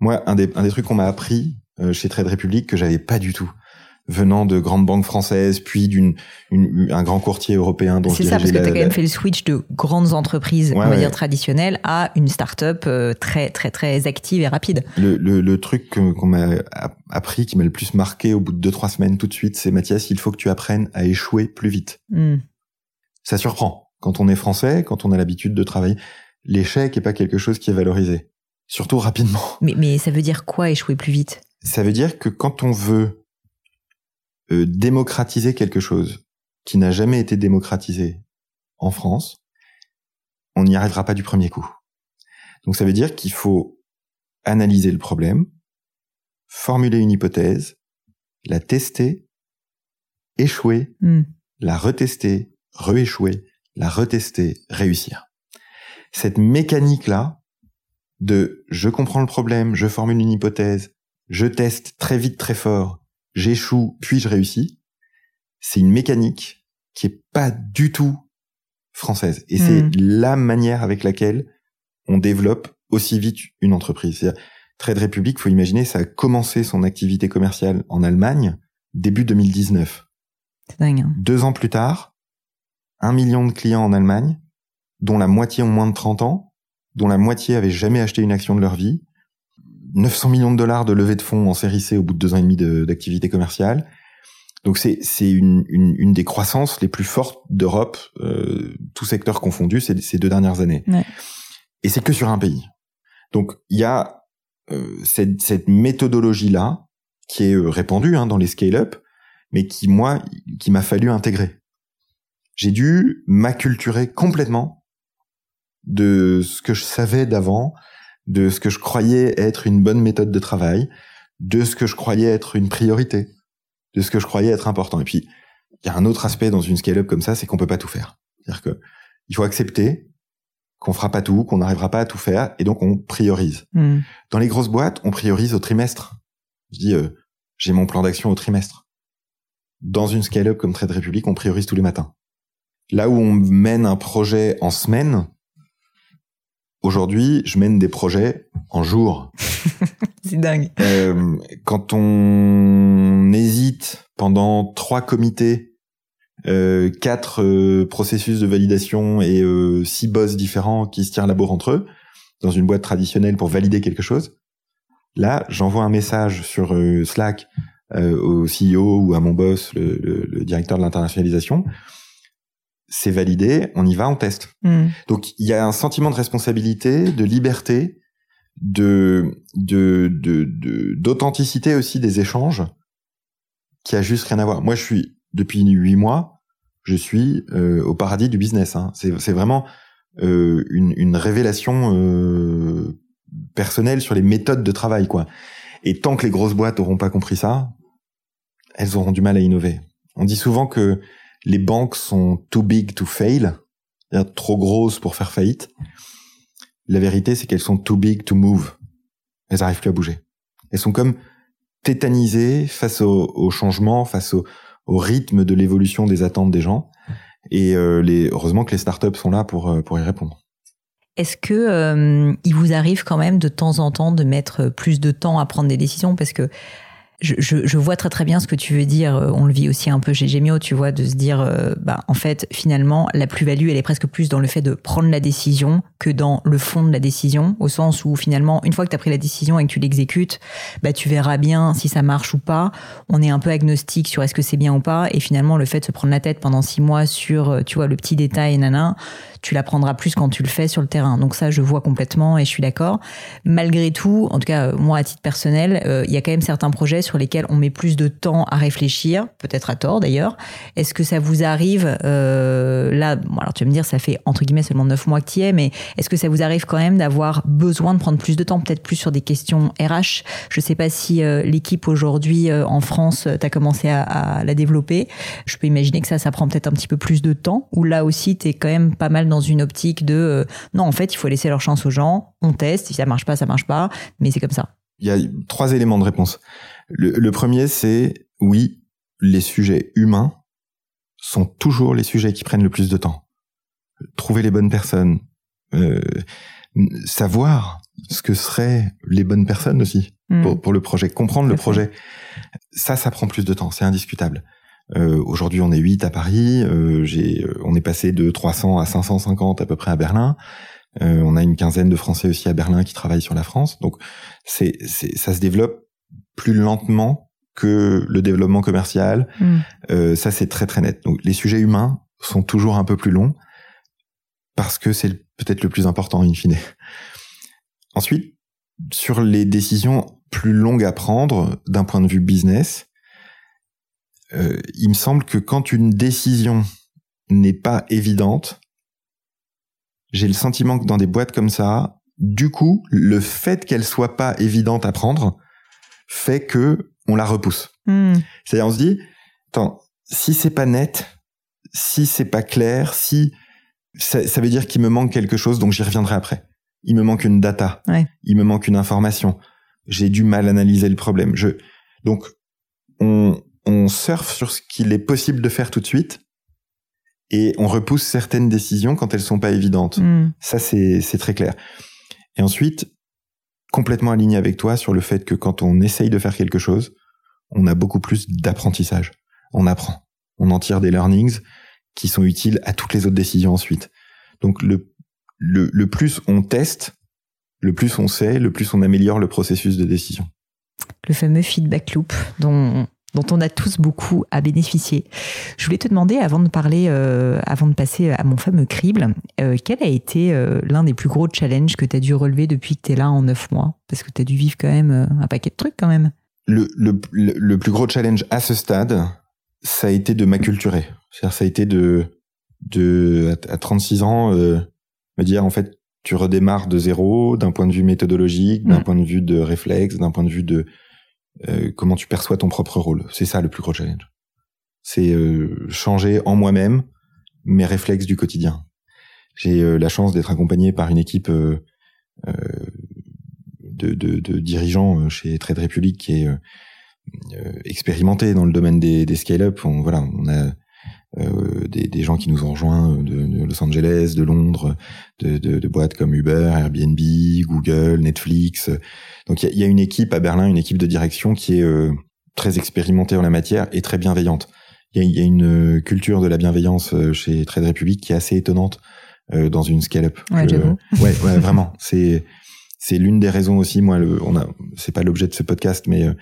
S2: Moi, un des, un des trucs qu'on m'a appris euh, chez Trade Republic que j'avais pas du tout, venant de grandes banques françaises, puis d'une une- un grand courtier européen
S1: C'est ça, parce que tu as
S2: la-
S1: quand même fait le switch de grandes entreprises,
S2: Ouais,
S1: on va
S2: ouais.
S1: dire traditionnelles, à une start-up très, très, très active et rapide.
S2: le, le, le truc qu'on m'a appris qui m'a le plus marqué au bout de deux trois semaines tout de suite, c'est Mathias, il faut que tu apprennes à échouer plus vite.
S1: Hmm.
S2: Ça surprend quand on est français, quand on a l'habitude de travailler. L'échec est pas quelque chose qui est valorisé, surtout rapidement.
S1: Mais, mais ça veut dire quoi échouer plus vite?
S2: Ça veut dire que quand on veut euh, démocratiser quelque chose qui n'a jamais été démocratisé en France, on n'y arrivera pas du premier coup. Donc ça veut dire qu'il faut analyser le problème, formuler une hypothèse, la tester, échouer,
S1: Hmm.
S2: la retester, rééchouer, la retester, réussir. Cette mécanique-là de je comprends le problème, je formule une hypothèse, je teste très vite, très fort, j'échoue, puis je réussis, c'est une mécanique qui est pas du tout française. Et c'est
S1: Mm.
S2: la manière avec laquelle on développe aussi vite une entreprise. Trade Republic, faut imaginer, ça a commencé son activité commerciale en Allemagne début 2019.
S1: C'est dingue. hein.
S2: Deux ans plus tard, un million de clients en Allemagne, dont la moitié ont moins de 30 ans, dont la moitié avaient jamais acheté une action de leur vie, 900 millions de dollars de levée de fonds en série C au bout de deux ans et demi de- d'activité commerciale. Donc c'est c'est une, une, une des croissances les plus fortes d'Europe, euh, tout secteur confondu, ces, ces deux dernières années.
S1: Ouais.
S2: Et c'est que sur un pays. Donc il y a euh, cette, cette méthodologie-là qui est euh, répandue hein, dans les scale-up, mais qui moi, qui m'a fallu intégrer. J'ai dû m'acculturer complètement de ce que je savais d'avant, de ce que je croyais être une bonne méthode de travail, de ce que je croyais être une priorité, de ce que je croyais être important. Et puis, il y a un autre aspect dans une scale-up comme ça, c'est qu'on peut pas tout faire. C'est-à-dire que il faut accepter qu'on fera pas tout, qu'on n'arrivera pas à tout faire, et donc on priorise.
S1: Hmm.
S2: Dans les grosses boîtes, on priorise au trimestre. Je dis, euh, j'ai mon plan d'action au trimestre. Dans une scale-up comme Trade Republic, on priorise tous les matins. Là où on mène un projet en semaine, aujourd'hui, je mène des projets en jours. [LAUGHS]
S1: C'est dingue.
S2: Euh, quand on hésite pendant trois comités, euh, quatre euh, processus de validation et euh, six boss différents qui se tirent la bourre entre eux, dans une boîte traditionnelle pour valider quelque chose, là, j'envoie un message sur euh, Slack au CEO ou à mon boss, le, le- le directeur de l'internationalisation. C'est validé, on y va, on teste.
S1: Hmm.
S2: Donc il y a un sentiment de responsabilité, de liberté, de de de de- d'authenticité aussi des échanges qui a juste rien à voir. Moi, je suis depuis huit mois, je suis euh, au paradis du business. Hein. C'est c'est vraiment euh, une une révélation euh, personnelle sur les méthodes de travail, quoi. Et tant que les grosses boîtes auront pas compris ça, elles auront du mal à innover. On dit souvent que les banques sont too big to fail, trop grosses pour faire faillite. La vérité, c'est qu'elles sont too big to move. Elles arrivent plus à bouger. Elles sont comme tétanisées face au, changement, face au, rythme de l'évolution des attentes des gens. Et euh, heureusement que les startups sont là pour, euh, pour y répondre.
S1: Est-ce que euh, il vous arrive quand même de temps en temps de mettre plus de temps à prendre des décisions? Parce que je, je, vois très très bien ce que tu veux dire. Euh, On le vit aussi un peu chez Gemio, tu vois, de se dire, euh, bah en fait, finalement, la plus-value, elle est presque plus dans le fait de prendre la décision que dans le fond de la décision, au sens où finalement, une fois que tu as pris la décision et que tu l'exécutes, bah tu verras bien si ça marche ou pas. On est un peu agnostique sur est-ce que c'est bien ou pas, et finalement, le fait de se prendre la tête pendant six mois sur, euh, tu vois, le petit détail, nana, tu l'apprendras plus quand tu le fais sur le terrain. Donc ça, je vois complètement et je suis d'accord. Malgré tout, en tout cas, moi, à titre personnel, euh, il y a quand même certains projets sur lesquels on met plus de temps à réfléchir, peut-être à tort d'ailleurs. Est-ce que ça vous arrive, euh, là, bon, alors tu vas me dire, ça fait entre guillemets seulement neuf mois que tu y es, mais est-ce que ça vous arrive quand même d'avoir besoin de prendre plus de temps, peut-être plus sur des questions RH Je sais pas si euh, l'équipe aujourd'hui en France, tu as commencé à, à la développer. Je peux imaginer que ça, ça prend peut-être un petit peu plus de temps, ou là aussi, tu es quand même pas mal dans une optique de euh, non, en fait, il faut laisser leur chance aux gens, on teste, si ça marche pas, ça marche pas, mais c'est comme ça.
S2: Il y a trois éléments de réponse. Le, le premier, c'est oui, les sujets humains sont toujours les sujets qui prennent le plus de temps. Trouver les bonnes personnes, euh, savoir ce que seraient les bonnes personnes aussi
S1: Hmm.
S2: pour, pour le projet, comprendre le projet. Ça, ça prend plus de temps, c'est indiscutable. Euh, Aujourd'hui, on est 8 à Paris. Euh, j'ai, euh, on est passé de 300 à 550 à peu près à Berlin. Euh, on a une quinzaine de Français aussi à Berlin qui travaillent sur la France. Donc, c'est, c'est, ça se développe plus lentement que le développement commercial. Euh, ça, c'est très très net. Donc, les sujets humains sont toujours un peu plus longs parce que c'est peut-être le plus important in fine. Ensuite, sur les décisions plus longues à prendre d'un point de vue business, euh, il me semble que quand une décision n'est pas évidente, j'ai le sentiment que dans des boîtes comme ça, du coup, le fait qu'elle soit pas évidente à prendre fait que on la repousse.
S1: Hmm.
S2: C'est-à-dire, on se dit, attends, si c'est pas net, si c'est pas clair, si ça, ça veut dire qu'il me manque quelque chose, donc j'y reviendrai après. Il me manque une data,
S1: Ouais.
S2: il me manque une information. J'ai du mal à analyser le problème. Je donc on on surfe sur ce qu'il est possible de faire tout de suite et on repousse certaines décisions quand elles sont pas évidentes.
S1: Hmm.
S2: Ça, c'est c'est très clair. Et ensuite, complètement aligné avec toi sur le fait que quand on essaye de faire quelque chose, on a beaucoup plus d'apprentissage. On apprend. On en tire des learnings qui sont utiles à toutes les autres décisions ensuite. Donc le, le, le plus on teste, le plus on sait, le plus on améliore le processus de décision.
S1: le fameux feedback loop dont, dont on a tous beaucoup à bénéficier. Je voulais te demander, avant de parler, euh, avant de passer à mon fameux crible, euh, quel a été euh, l'un des plus gros challenges que tu as dû relever depuis que tu es là en neuf mois? Parce que tu as dû vivre quand même euh, un paquet de trucs quand même.
S2: Le, le, le, plus gros challenge à ce stade, ça a été de m'acculturer. C'est-à-dire, ça a été de, de à, à 36 ans, euh, me dire en fait, tu redémarres de zéro d'un point de vue méthodologique, d'un
S1: Mm.
S2: point de vue de réflexe, d'un point de vue de euh, comment tu perçois ton propre rôle. C'est ça le plus gros challenge. C'est euh, changer en moi-même mes réflexes du quotidien. J'ai euh, la chance d'être accompagné par une équipe euh, euh, de, de, de dirigeants chez Trade Republic qui est euh, euh, expérimenté dans le domaine des, des scale-up. Voilà, on a des, des gens qui nous ont rejoints euh, de, de Los Angeles, de Londres, de, de, de boîtes comme Uber, Airbnb, Google, Netflix. Donc il y y a une équipe à Berlin, une équipe de direction qui est euh, très expérimentée en la matière et très bienveillante. Il y y a une euh, culture de la bienveillance euh, chez Trade Republic qui est assez étonnante euh, dans une scale-up.
S1: Ouais,
S2: Je-. [LAUGHS] Ouais, ouais, vraiment. C'est c'est l'une des raisons aussi. Moi, le, on a, c'est pas l'objet de ce podcast, mais euh,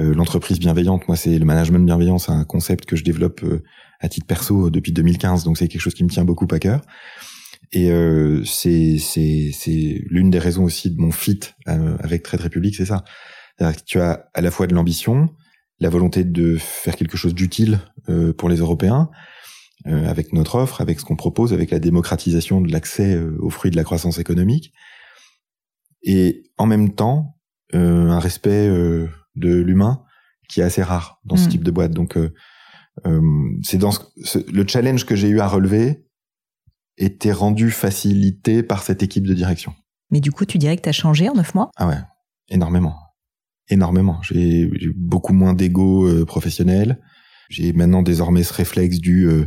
S2: euh, l'entreprise bienveillante. Moi, c'est le management bienveillant. C'est un concept que je développe euh, à titre perso euh, depuis 2015. Donc, c'est quelque chose qui me tient beaucoup à cœur. Et euh, c'est c'est c'est l'une des raisons aussi de mon fit euh, avec Trade Republic, c'est ça. Que tu as à la fois de l'ambition, la volonté de faire quelque chose d'utile euh, pour les Européens, euh, avec notre offre, avec ce qu'on propose, avec la démocratisation de l'accès euh, aux fruits de la croissance économique, et en même temps euh, un respect euh, de l'humain qui est assez rare dans ce
S1: Mm.
S2: type de boîte. Donc c'est dans ce, ce- le challenge que j'ai eu à relever était rendu facilité par cette équipe de direction.
S1: Mais du coup, tu dirais que tu as changé en neuf mois?
S2: Ah ouais, énormément, énormément. J'ai beaucoup moins d'ego euh, professionnel. J'ai maintenant désormais ce réflexe du euh,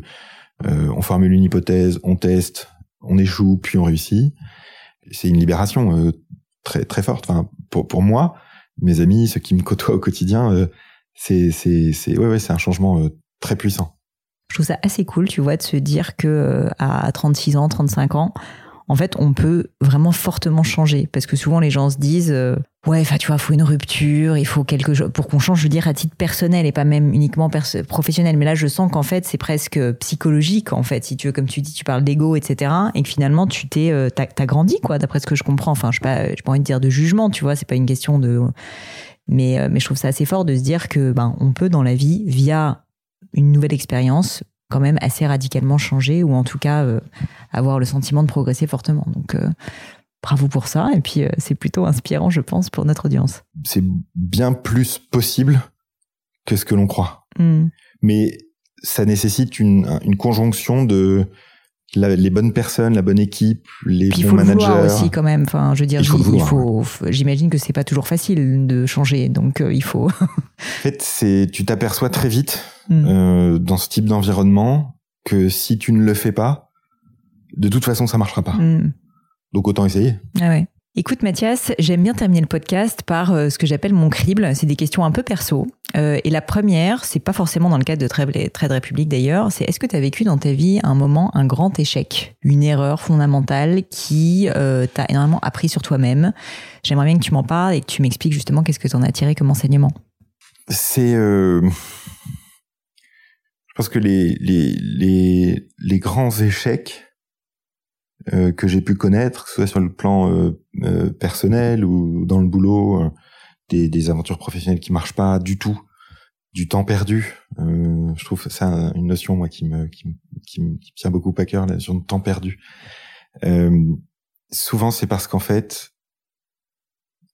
S2: euh, on formule une hypothèse, on teste, on échoue, puis on réussit. C'est une libération euh, très très forte. Enfin, pour pour moi, mes amis, ceux qui me côtoient au quotidien, euh, c'est c'est c'est ouais ouais, c'est un changement euh, très puissant.
S1: Je trouve ça assez cool, tu vois, de se dire que euh, à 36 ans, 35 ans, en fait, on peut vraiment fortement changer. Parce que souvent, les gens se disent, euh, ouais, enfin, tu vois, il faut une rupture, il faut quelque chose pour qu'on change, je veux dire, à titre personnel et pas même uniquement professionnel. Mais là, je sens qu'en fait, c'est presque psychologique, en fait. Si tu veux, comme tu dis, tu parles d'ego, etc. Et que finalement, tu t'es, euh, t'as, grandi, quoi, d'après ce que je comprends. Enfin, je pas, pas envie de dire de jugement, tu vois, c'est pas une question de. Mais, euh, mais je trouve ça assez fort de se dire que, ben, on peut dans la vie, via une nouvelle expérience, quand même assez radicalement changer ou en tout cas euh, avoir le sentiment de progresser fortement. Donc euh, bravo pour ça et puis euh, c'est plutôt inspirant je pense pour notre audience.
S2: C'est bien plus possible que ce que l'on croit.
S1: Hmm.
S2: mais ça nécessite une, une conjonction de la- les bonnes personnes, la bonne équipe, les
S1: Puis il
S2: bons
S1: faut le
S2: managers.
S1: vouloir aussi quand même. Enfin, je veux dire,
S2: Il faut le
S1: il faut. J'imagine que c'est pas toujours facile de changer, donc euh, il faut. [LAUGHS]
S2: En fait, c'est tu t'aperçois très vite
S1: Hmm.
S2: euh, dans ce type d'environnement que si tu ne le fais pas, de toute façon, ça marchera pas.
S1: Hmm.
S2: Donc autant essayer.
S1: Ah ouais. Écoute Mathias, j'aime bien terminer le podcast par euh, ce que j'appelle mon crible. C'est des questions un peu perso. Euh, et la première, c'est pas forcément dans le cadre de Trade, Trade Republic d'ailleurs, c'est est-ce que tu as vécu dans ta vie un moment, un grand échec, une erreur fondamentale qui euh, t'a énormément appris sur toi-même? J'aimerais bien que tu m'en parles et que tu m'expliques justement qu'est-ce que tu en as tiré comme enseignement.
S2: C'est, je pense que les les les, les grands échecs euh, que j'ai pu connaître, que soit sur le plan euh, euh, personnel ou dans le boulot, euh, des, des aventures professionnelles qui marchent pas du tout, du temps perdu, je trouve ça une notion moi qui me qui, me, qui tient beaucoup à cœur la notion de temps perdu. Souvent c'est parce qu'en fait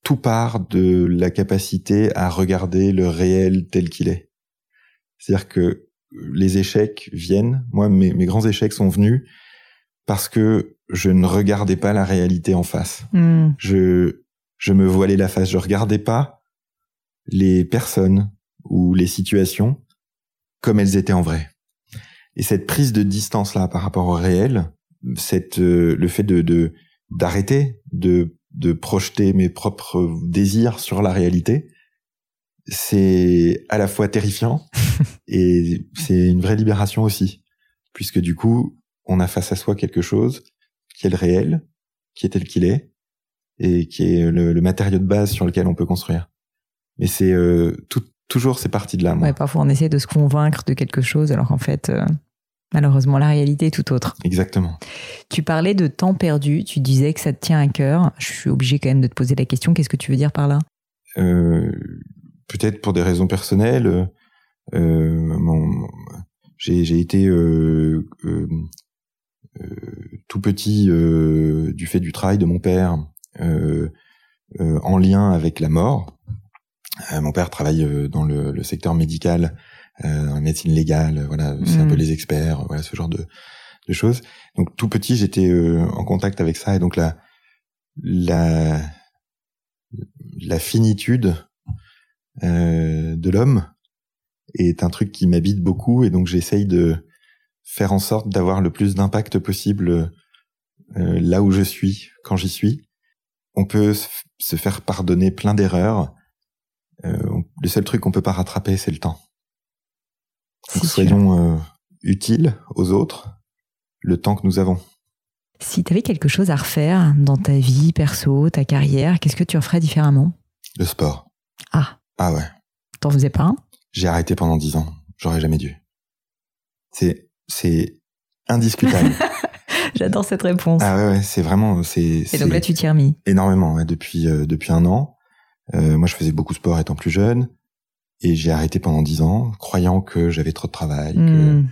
S2: tout part de la capacité à regarder le réel tel qu'il est. C'est-à-dire que les échecs viennent. Moi, mes, mes, grands échecs sont venus parce que je ne regardais pas la réalité en face.
S1: Mm.
S2: Je je me voilais la face. Je regardais pas les personnes ou les situations comme elles étaient en vrai. Et cette prise de distance là par rapport au réel, cette euh, le fait de d'arrêter de, de projeter mes propres désirs sur la réalité, c'est à la fois terrifiant [LAUGHS] et c'est une vraie libération aussi, puisque du coup on a face à soi quelque chose qui est le réel, qui est tel qu'il est et qui est le, le, matériau de base sur lequel on peut construire. Mais c'est euh, toujours c'est parti de là. Moi.
S1: Ouais, parfois on essaie de se convaincre de quelque chose alors qu'en fait, euh, malheureusement, la réalité est tout autre.
S2: Exactement.
S1: Tu parlais de temps perdu, tu disais que ça te tient à cœur. Je suis obligé quand même de te poser la question, qu'est-ce que tu veux dire par là?
S2: Euh, Peut-être pour des raisons personnelles. J'ai été tout petit du fait du travail de mon père en lien avec la mort. Euh, mon père travaille euh, dans le, le secteur médical, euh, dans la médecine légale, voilà, c'est un peu mm. les experts, voilà, ce genre de, de choses. Donc tout petit, j'étais en contact avec ça, et donc la la la finitude de l'homme est un truc qui m'habite beaucoup, et donc j'essaye de faire en sorte d'avoir le plus d'impact possible là où je suis, quand j'y suis. On peut se faire pardonner plein d'erreurs, euh, le seul truc qu'on peut pas rattraper, c'est le temps. Donc soyons euh, utiles aux autres le temps que nous avons.
S1: Si tu avais quelque chose à refaire dans ta vie perso, ta carrière, qu'est-ce que tu referais différemment?
S2: Le sport.
S1: Ah.
S2: Ah ouais.
S1: T'en faisais pas un?
S2: J'ai arrêté pendant dix ans. J'aurais jamais dû. C'est c'est indiscutable. [LAUGHS]
S1: J'adore cette réponse.
S2: Ah ouais, ouais c'est vraiment c'est.
S1: Et donc là, tu t'y remis
S2: Énormément, ouais, depuis euh, depuis un an. Euh, moi, je faisais beaucoup de sport étant plus jeune, et j'ai arrêté pendant dix ans, croyant que j'avais trop de travail, que hmm.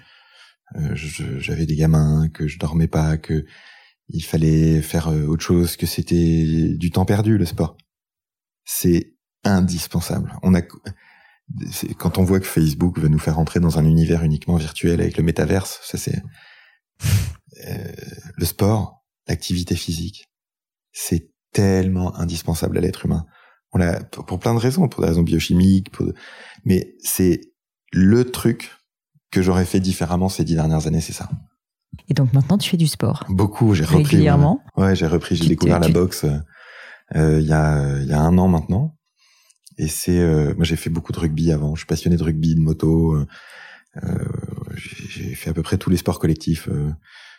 S2: euh, j'avais des gamins, que je dormais pas, que il fallait faire euh, autre chose, que c'était du temps perdu le sport. C'est indispensable. On a quand on voit que Facebook veut nous faire entrer dans un univers uniquement virtuel avec le métaverse, ça c'est euh, le sport, l'activité physique, c'est tellement indispensable à l'être humain pour plein de raisons, pour des raisons biochimiques, mais c'est le truc que j'aurais fait différemment ces dix dernières années, c'est ça.
S1: Et donc maintenant, tu fais du sport
S2: Beaucoup, j'ai repris.
S1: Régulièrement
S2: Ouais, j'ai repris, j'ai découvert la boxe euh, il y, a, y a un an maintenant. Et c'est, euh, moi j'ai fait beaucoup de rugby avant, je suis passionné de rugby, de moto. Euh, euh j'ai fait à peu près tous les sports collectifs. Euh,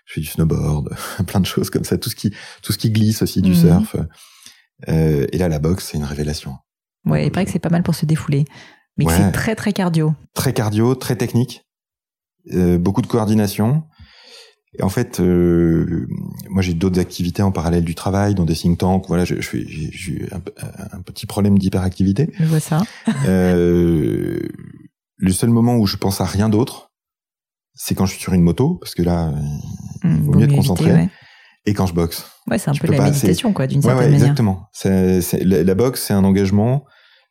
S2: je fais du snowboard, [LAUGHS] plein de choses comme ça, tout ce qui, tout ce qui glisse aussi, du mhm. surf. Euh, et là, la boxe, c'est une révélation.
S1: Ouais, il paraît que c'est pas mal pour se défouler. Mais c'est très, très cardio.
S2: Très cardio, très technique. Euh, beaucoup de coordination. Et en fait, euh, moi, j'ai d'autres activités en parallèle du travail, dans des think tanks. Voilà, je, je j'ai un, un, petit problème d'hyperactivité.
S1: Je vois ça.
S2: euh, le seul moment où je pense à rien d'autre, c'est quand je suis sur une moto, parce que là, il mmh, vaut mieux être concentré et quand je boxe.
S1: Ouais, c'est un peu la méditation, quoi, d'une certaine ouais, manière.
S2: Exactement. La, la, boxe, c'est un engagement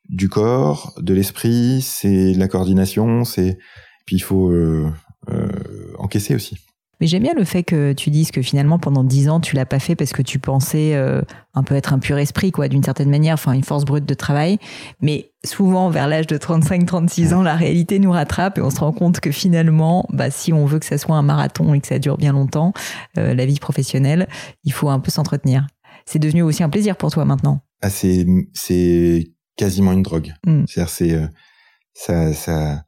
S2: du corps, de l'esprit, c'est la coordination, c'est puis il faut euh, euh, encaisser aussi.
S1: Mais j'aime bien le fait que tu dises que finalement pendant dix ans tu l'as pas fait parce que tu pensais euh, un peu être un pur esprit quoi d'une certaine manière, enfin une force brute de travail. Mais souvent vers l'âge de 35-36 ans, la réalité nous rattrape et on se rend compte que finalement, bah, si on veut que ça soit un marathon et que ça dure bien longtemps, euh, la vie professionnelle, il faut un peu s'entretenir. C'est devenu aussi un plaisir pour toi maintenant.
S2: Ah c'est c'est quasiment une drogue. Mm. C'est-à-dire c'est euh, ça ça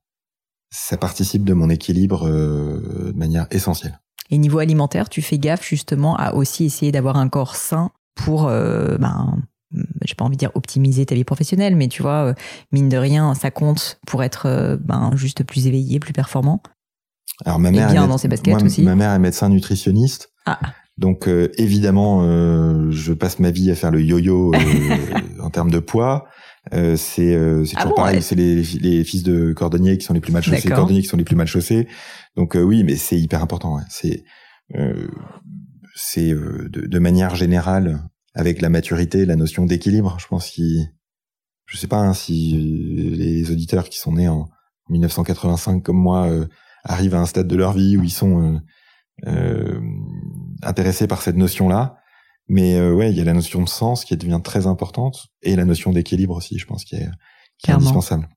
S2: ça participe de mon équilibre euh, de manière essentielle.
S1: Et niveau alimentaire, tu fais gaffe justement à aussi essayer d'avoir un corps sain pour, euh, ben, j'ai pas envie de dire optimiser ta vie professionnelle, mais tu vois, euh, mine de rien, ça compte pour être euh, ben, juste plus éveillé, plus performant.
S2: Alors ma mère,
S1: bien est, dans ses baskets aussi.
S2: ma mère est médecin nutritionniste.
S1: Ah.
S2: Donc évidemment, je passe ma vie à faire le yo-yo [LAUGHS] en termes de poids. Euh, c'est euh, c'est
S1: Ah
S2: toujours
S1: bon,
S2: pareil.
S1: ouais.
S2: C'est les, les fils de cordonniers qui sont les plus mal chaussés, cordonniers qui sont les plus mal chaussés. Donc euh, oui, mais c'est hyper important. ouais. C'est euh, c'est euh, de, de manière générale avec la maturité, la notion d'équilibre. Je pense qu'il, je sais pas hein, si les auditeurs qui sont nés en 1985 comme moi euh, arrivent à un stade de leur vie où ils sont euh, euh, intéressés par cette notion-là. Mais euh, ouais, il y a la notion de sens qui devient très importante et la notion d'équilibre aussi, je pense, qui est, qui est
S1: Clairement.
S2: indispensable.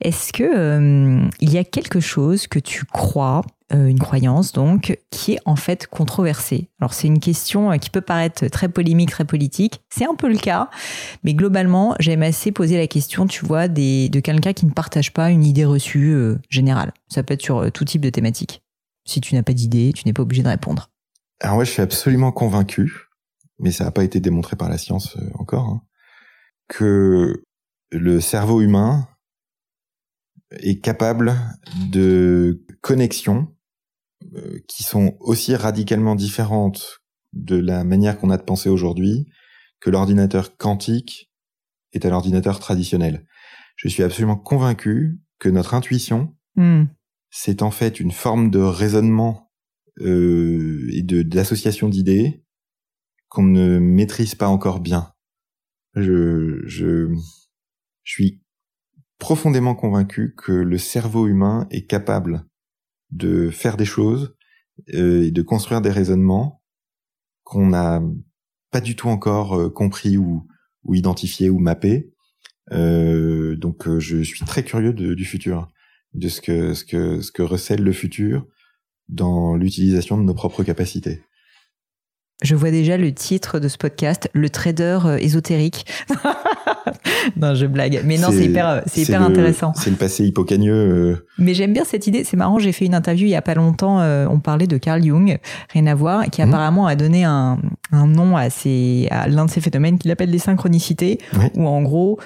S1: Est-ce que euh, il y a quelque chose que tu crois, euh, une croyance donc, qui est en fait controversée? Alors c'est une question euh, qui peut paraître très polémique, très politique. C'est un peu le cas, mais globalement, j'aime assez poser la question, tu vois, des, de quelqu'un qui ne partage pas une idée reçue générale. Ça peut être sur tout type de thématique. Si tu n'as pas d'idée, tu n'es pas obligé de répondre.
S2: Alors ouais, je suis absolument convaincu, mais ça n'a pas été démontré par la science euh, encore, hein, que le cerveau humain est capable de connexions euh, qui sont aussi radicalement différentes de la manière qu'on a de penser aujourd'hui que l'ordinateur quantique est à l'ordinateur traditionnel. Je suis absolument convaincu que notre intuition,
S1: Hmm.
S2: c'est en fait une forme de raisonnement euh, et de d'association d'idées qu'on ne maîtrise pas encore bien. Je, je, je suis profondément convaincu que le cerveau humain est capable de faire des choses euh, et de construire des raisonnements qu'on n'a pas du tout encore euh, compris ou, ou identifié ou mappé. Euh, donc euh, je suis très curieux du futur de ce que ce que ce que recèle le futur dans l'utilisation de nos propres capacités.
S1: Je vois déjà le titre de ce podcast, le trader euh, ésotérique. [LAUGHS] non, je blague. Mais non, c'est hyper, c'est hyper
S2: le-
S1: intéressant.
S2: C'est le passé hippocagneux. euh,
S1: Mais j'aime bien cette idée. C'est marrant, j'ai fait une interview il y a pas longtemps. euh, on parlait de Carl Jung, rien à voir, qui
S2: Mhm.
S1: apparemment a donné un, un nom à, ces, à l'un de ces phénomènes qu'il appelle les synchronicités,
S2: Oui.
S1: où en gros,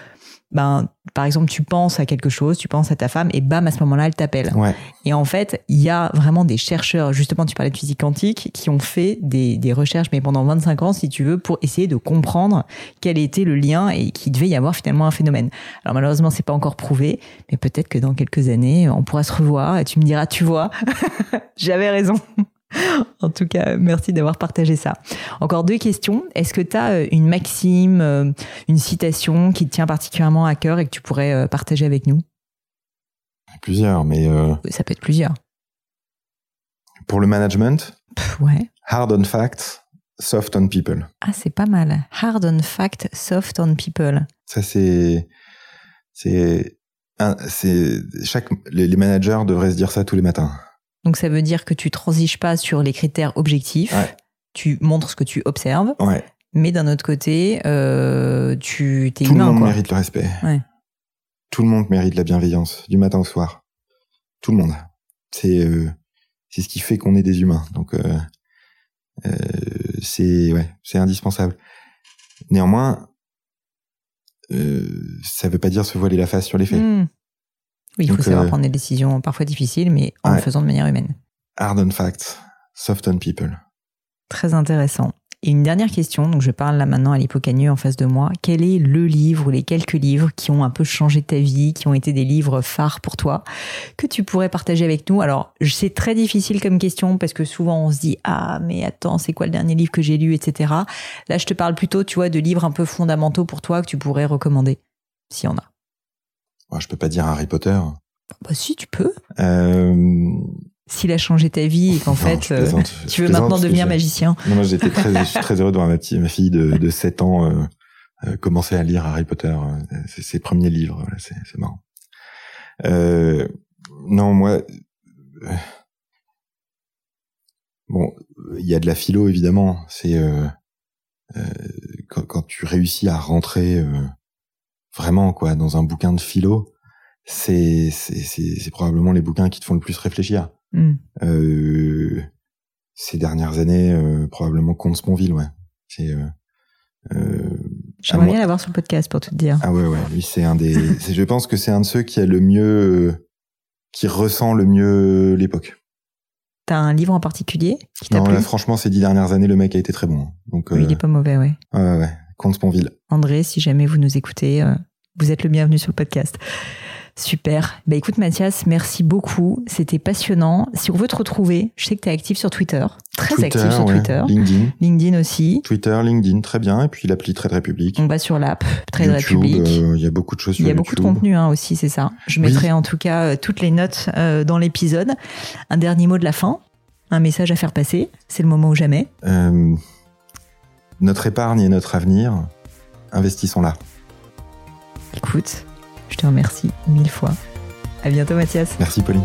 S1: ben, par exemple, tu penses à quelque chose, tu penses à ta femme, et bam, à ce moment-là, elle t'appelle.
S2: ouais.
S1: Et en fait, il y a vraiment des chercheurs, justement, tu parlais de physique quantique, qui ont fait des, des recherches, mais pendant 25 ans, si tu veux, pour essayer de comprendre quel était le lien et qu'il devait y avoir finalement un phénomène. Alors malheureusement, c'est pas encore prouvé, mais peut-être que dans quelques années, on pourra se revoir et tu me diras, tu vois, [LAUGHS] j'avais raison. [LAUGHS] En tout cas, merci d'avoir partagé ça. Encore deux questions. Est-ce que tu as une maxime, euh, une citation qui te tient particulièrement à cœur et que tu pourrais euh, partager avec nous?
S2: Plusieurs, mais euh,
S1: Ça peut être plusieurs.
S2: pour le management,
S1: Pff, ouais.
S2: hard on facts, soft on people.
S1: Ah, c'est pas mal. Hard on fact, soft on people.
S2: Ça c'est c'est c'est chaque les managers devraient se dire ça tous les matins.
S1: Donc ça veut dire que tu transiges pas sur les critères objectifs.
S2: Ouais.
S1: Tu montres ce que tu observes,
S2: Ouais.
S1: mais d'un autre côté, euh, tu t'es
S2: Tout le monde
S1: quoi.
S2: mérite le respect.
S1: Ouais.
S2: Tout le monde mérite la bienveillance du matin au soir. Tout le monde. C'est euh, c'est ce qui fait qu'on est des humains. Donc euh, c'est ouais, c'est indispensable. Néanmoins, ça veut pas dire se voiler la face sur les faits.
S1: Hmm. Oui, il faut
S2: Donc,
S1: savoir
S2: euh,
S1: prendre des décisions parfois difficiles, mais en le faisant de manière humaine.
S2: Hard on facts, soft on people.
S1: Très intéressant. Et une dernière question, donc je parle là maintenant à l'hypocagneux en face de moi. Quel est le livre ou les quelques livres qui ont un peu changé ta vie, qui ont été des livres phares pour toi, que tu pourrais partager avec nous? Alors, c'est très difficile comme question parce que souvent on se dit ah mais attends c'est quoi le dernier livre que j'ai lu, etc. Là, je te parle plutôt, tu vois, de livres un peu fondamentaux pour toi que tu pourrais recommander, s'il y en a.
S2: Moi, je peux pas dire Harry Potter.
S1: Bah si, tu peux.
S2: Euh,
S1: S'il a changé ta vie et qu'en fait euh, tu veux maintenant devenir magicien.
S2: Non, moi j'étais très, je suis [LAUGHS] très heureux de voir ma petite, ma fille de, de 7 ans euh, euh, commencer à lire Harry Potter. C'est ses premiers livres, voilà, c'est c'est marrant. Euh, non, moi, bon, il y a de la philo évidemment. C'est quand, quand tu réussis à rentrer vraiment quoi dans un bouquin de philo, c'est c'est probablement les bouquins qui te font le plus réfléchir.
S1: Hmm.
S2: Euh, ces dernières années, euh, probablement Comte Sponville, ouais. C'est euh, euh,
S1: J'aimerais bien l'avoir sur le podcast pour tout te dire.
S2: ah ouais ouais, lui c'est un des. [LAUGHS] je pense que c'est un de ceux qui a le mieux, euh, qui ressent le mieux l'époque.
S1: T'as un livre en particulier qui t'a
S2: Non,
S1: plu?
S2: là, franchement, ces dix dernières années, le mec a été très bon. Donc,
S1: Oui,
S2: euh,
S1: il est pas mauvais, ouais.
S2: ouais, ouais, ouais. Comte Sponville.
S1: André, si jamais vous nous écoutez, euh, vous êtes le bienvenu sur le podcast. Super. Bah écoute Mathias, merci beaucoup. C'était passionnant. Si on veut te retrouver, je sais que tu es actif sur Twitter, très actif sur Twitter.
S2: LinkedIn.
S1: LinkedIn aussi.
S2: Twitter, LinkedIn, très bien. Et puis l'appli Trade République.
S1: On va sur l'app Trade République.
S2: Euh, il y a beaucoup de choses sur
S1: Il y a beaucoup de contenu hein, aussi, c'est ça. Je mettrai en tout cas euh, toutes les notes euh, dans l'épisode. Un dernier mot de la fin, un message à faire passer. C'est le moment ou jamais.
S2: Notre épargne et notre avenir, investissons-la.
S1: Écoute, je te remercie mille fois. À bientôt Mathias.
S2: Merci Pauline.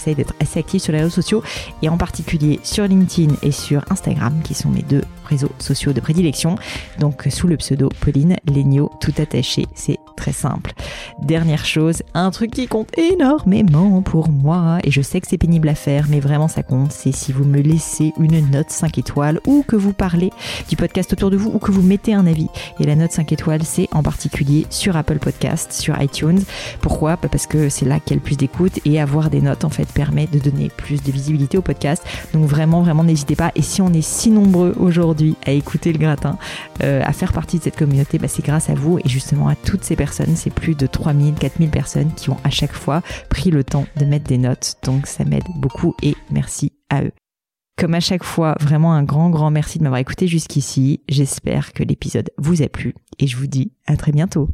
S1: d'être assez active sur les réseaux sociaux et en particulier sur LinkedIn et sur Instagram qui sont mes deux réseaux sociaux de prédilection. Donc sous le pseudo Pauline Legno, tout attaché, c'est très simple. Dernière chose, un truc qui compte énormément pour moi, et je sais que c'est pénible à faire, mais vraiment ça compte, c'est si vous me laissez une note 5 étoiles ou que vous parlez du podcast autour de vous ou que vous mettez un avis. Et la note 5 étoiles, c'est en particulier sur Apple Podcast, sur iTunes. Pourquoi? Bah, Parce que c'est là qu'il y a le plus d'écoute et avoir des notes en fait permet de donner plus de visibilité au podcast. Donc vraiment, vraiment n'hésitez pas. Et si on est si nombreux à écouter le gratin, euh, à faire partie de cette communauté, bah, c'est grâce à vous et justement à toutes ces personnes. C'est plus de 3000, 4000 personnes qui ont à chaque fois pris le temps de mettre des notes. Donc ça m'aide beaucoup et merci à eux. Comme à chaque fois, vraiment un grand, grand merci de m'avoir écouté jusqu'ici. J'espère que l'épisode vous a plu et je vous dis à très bientôt.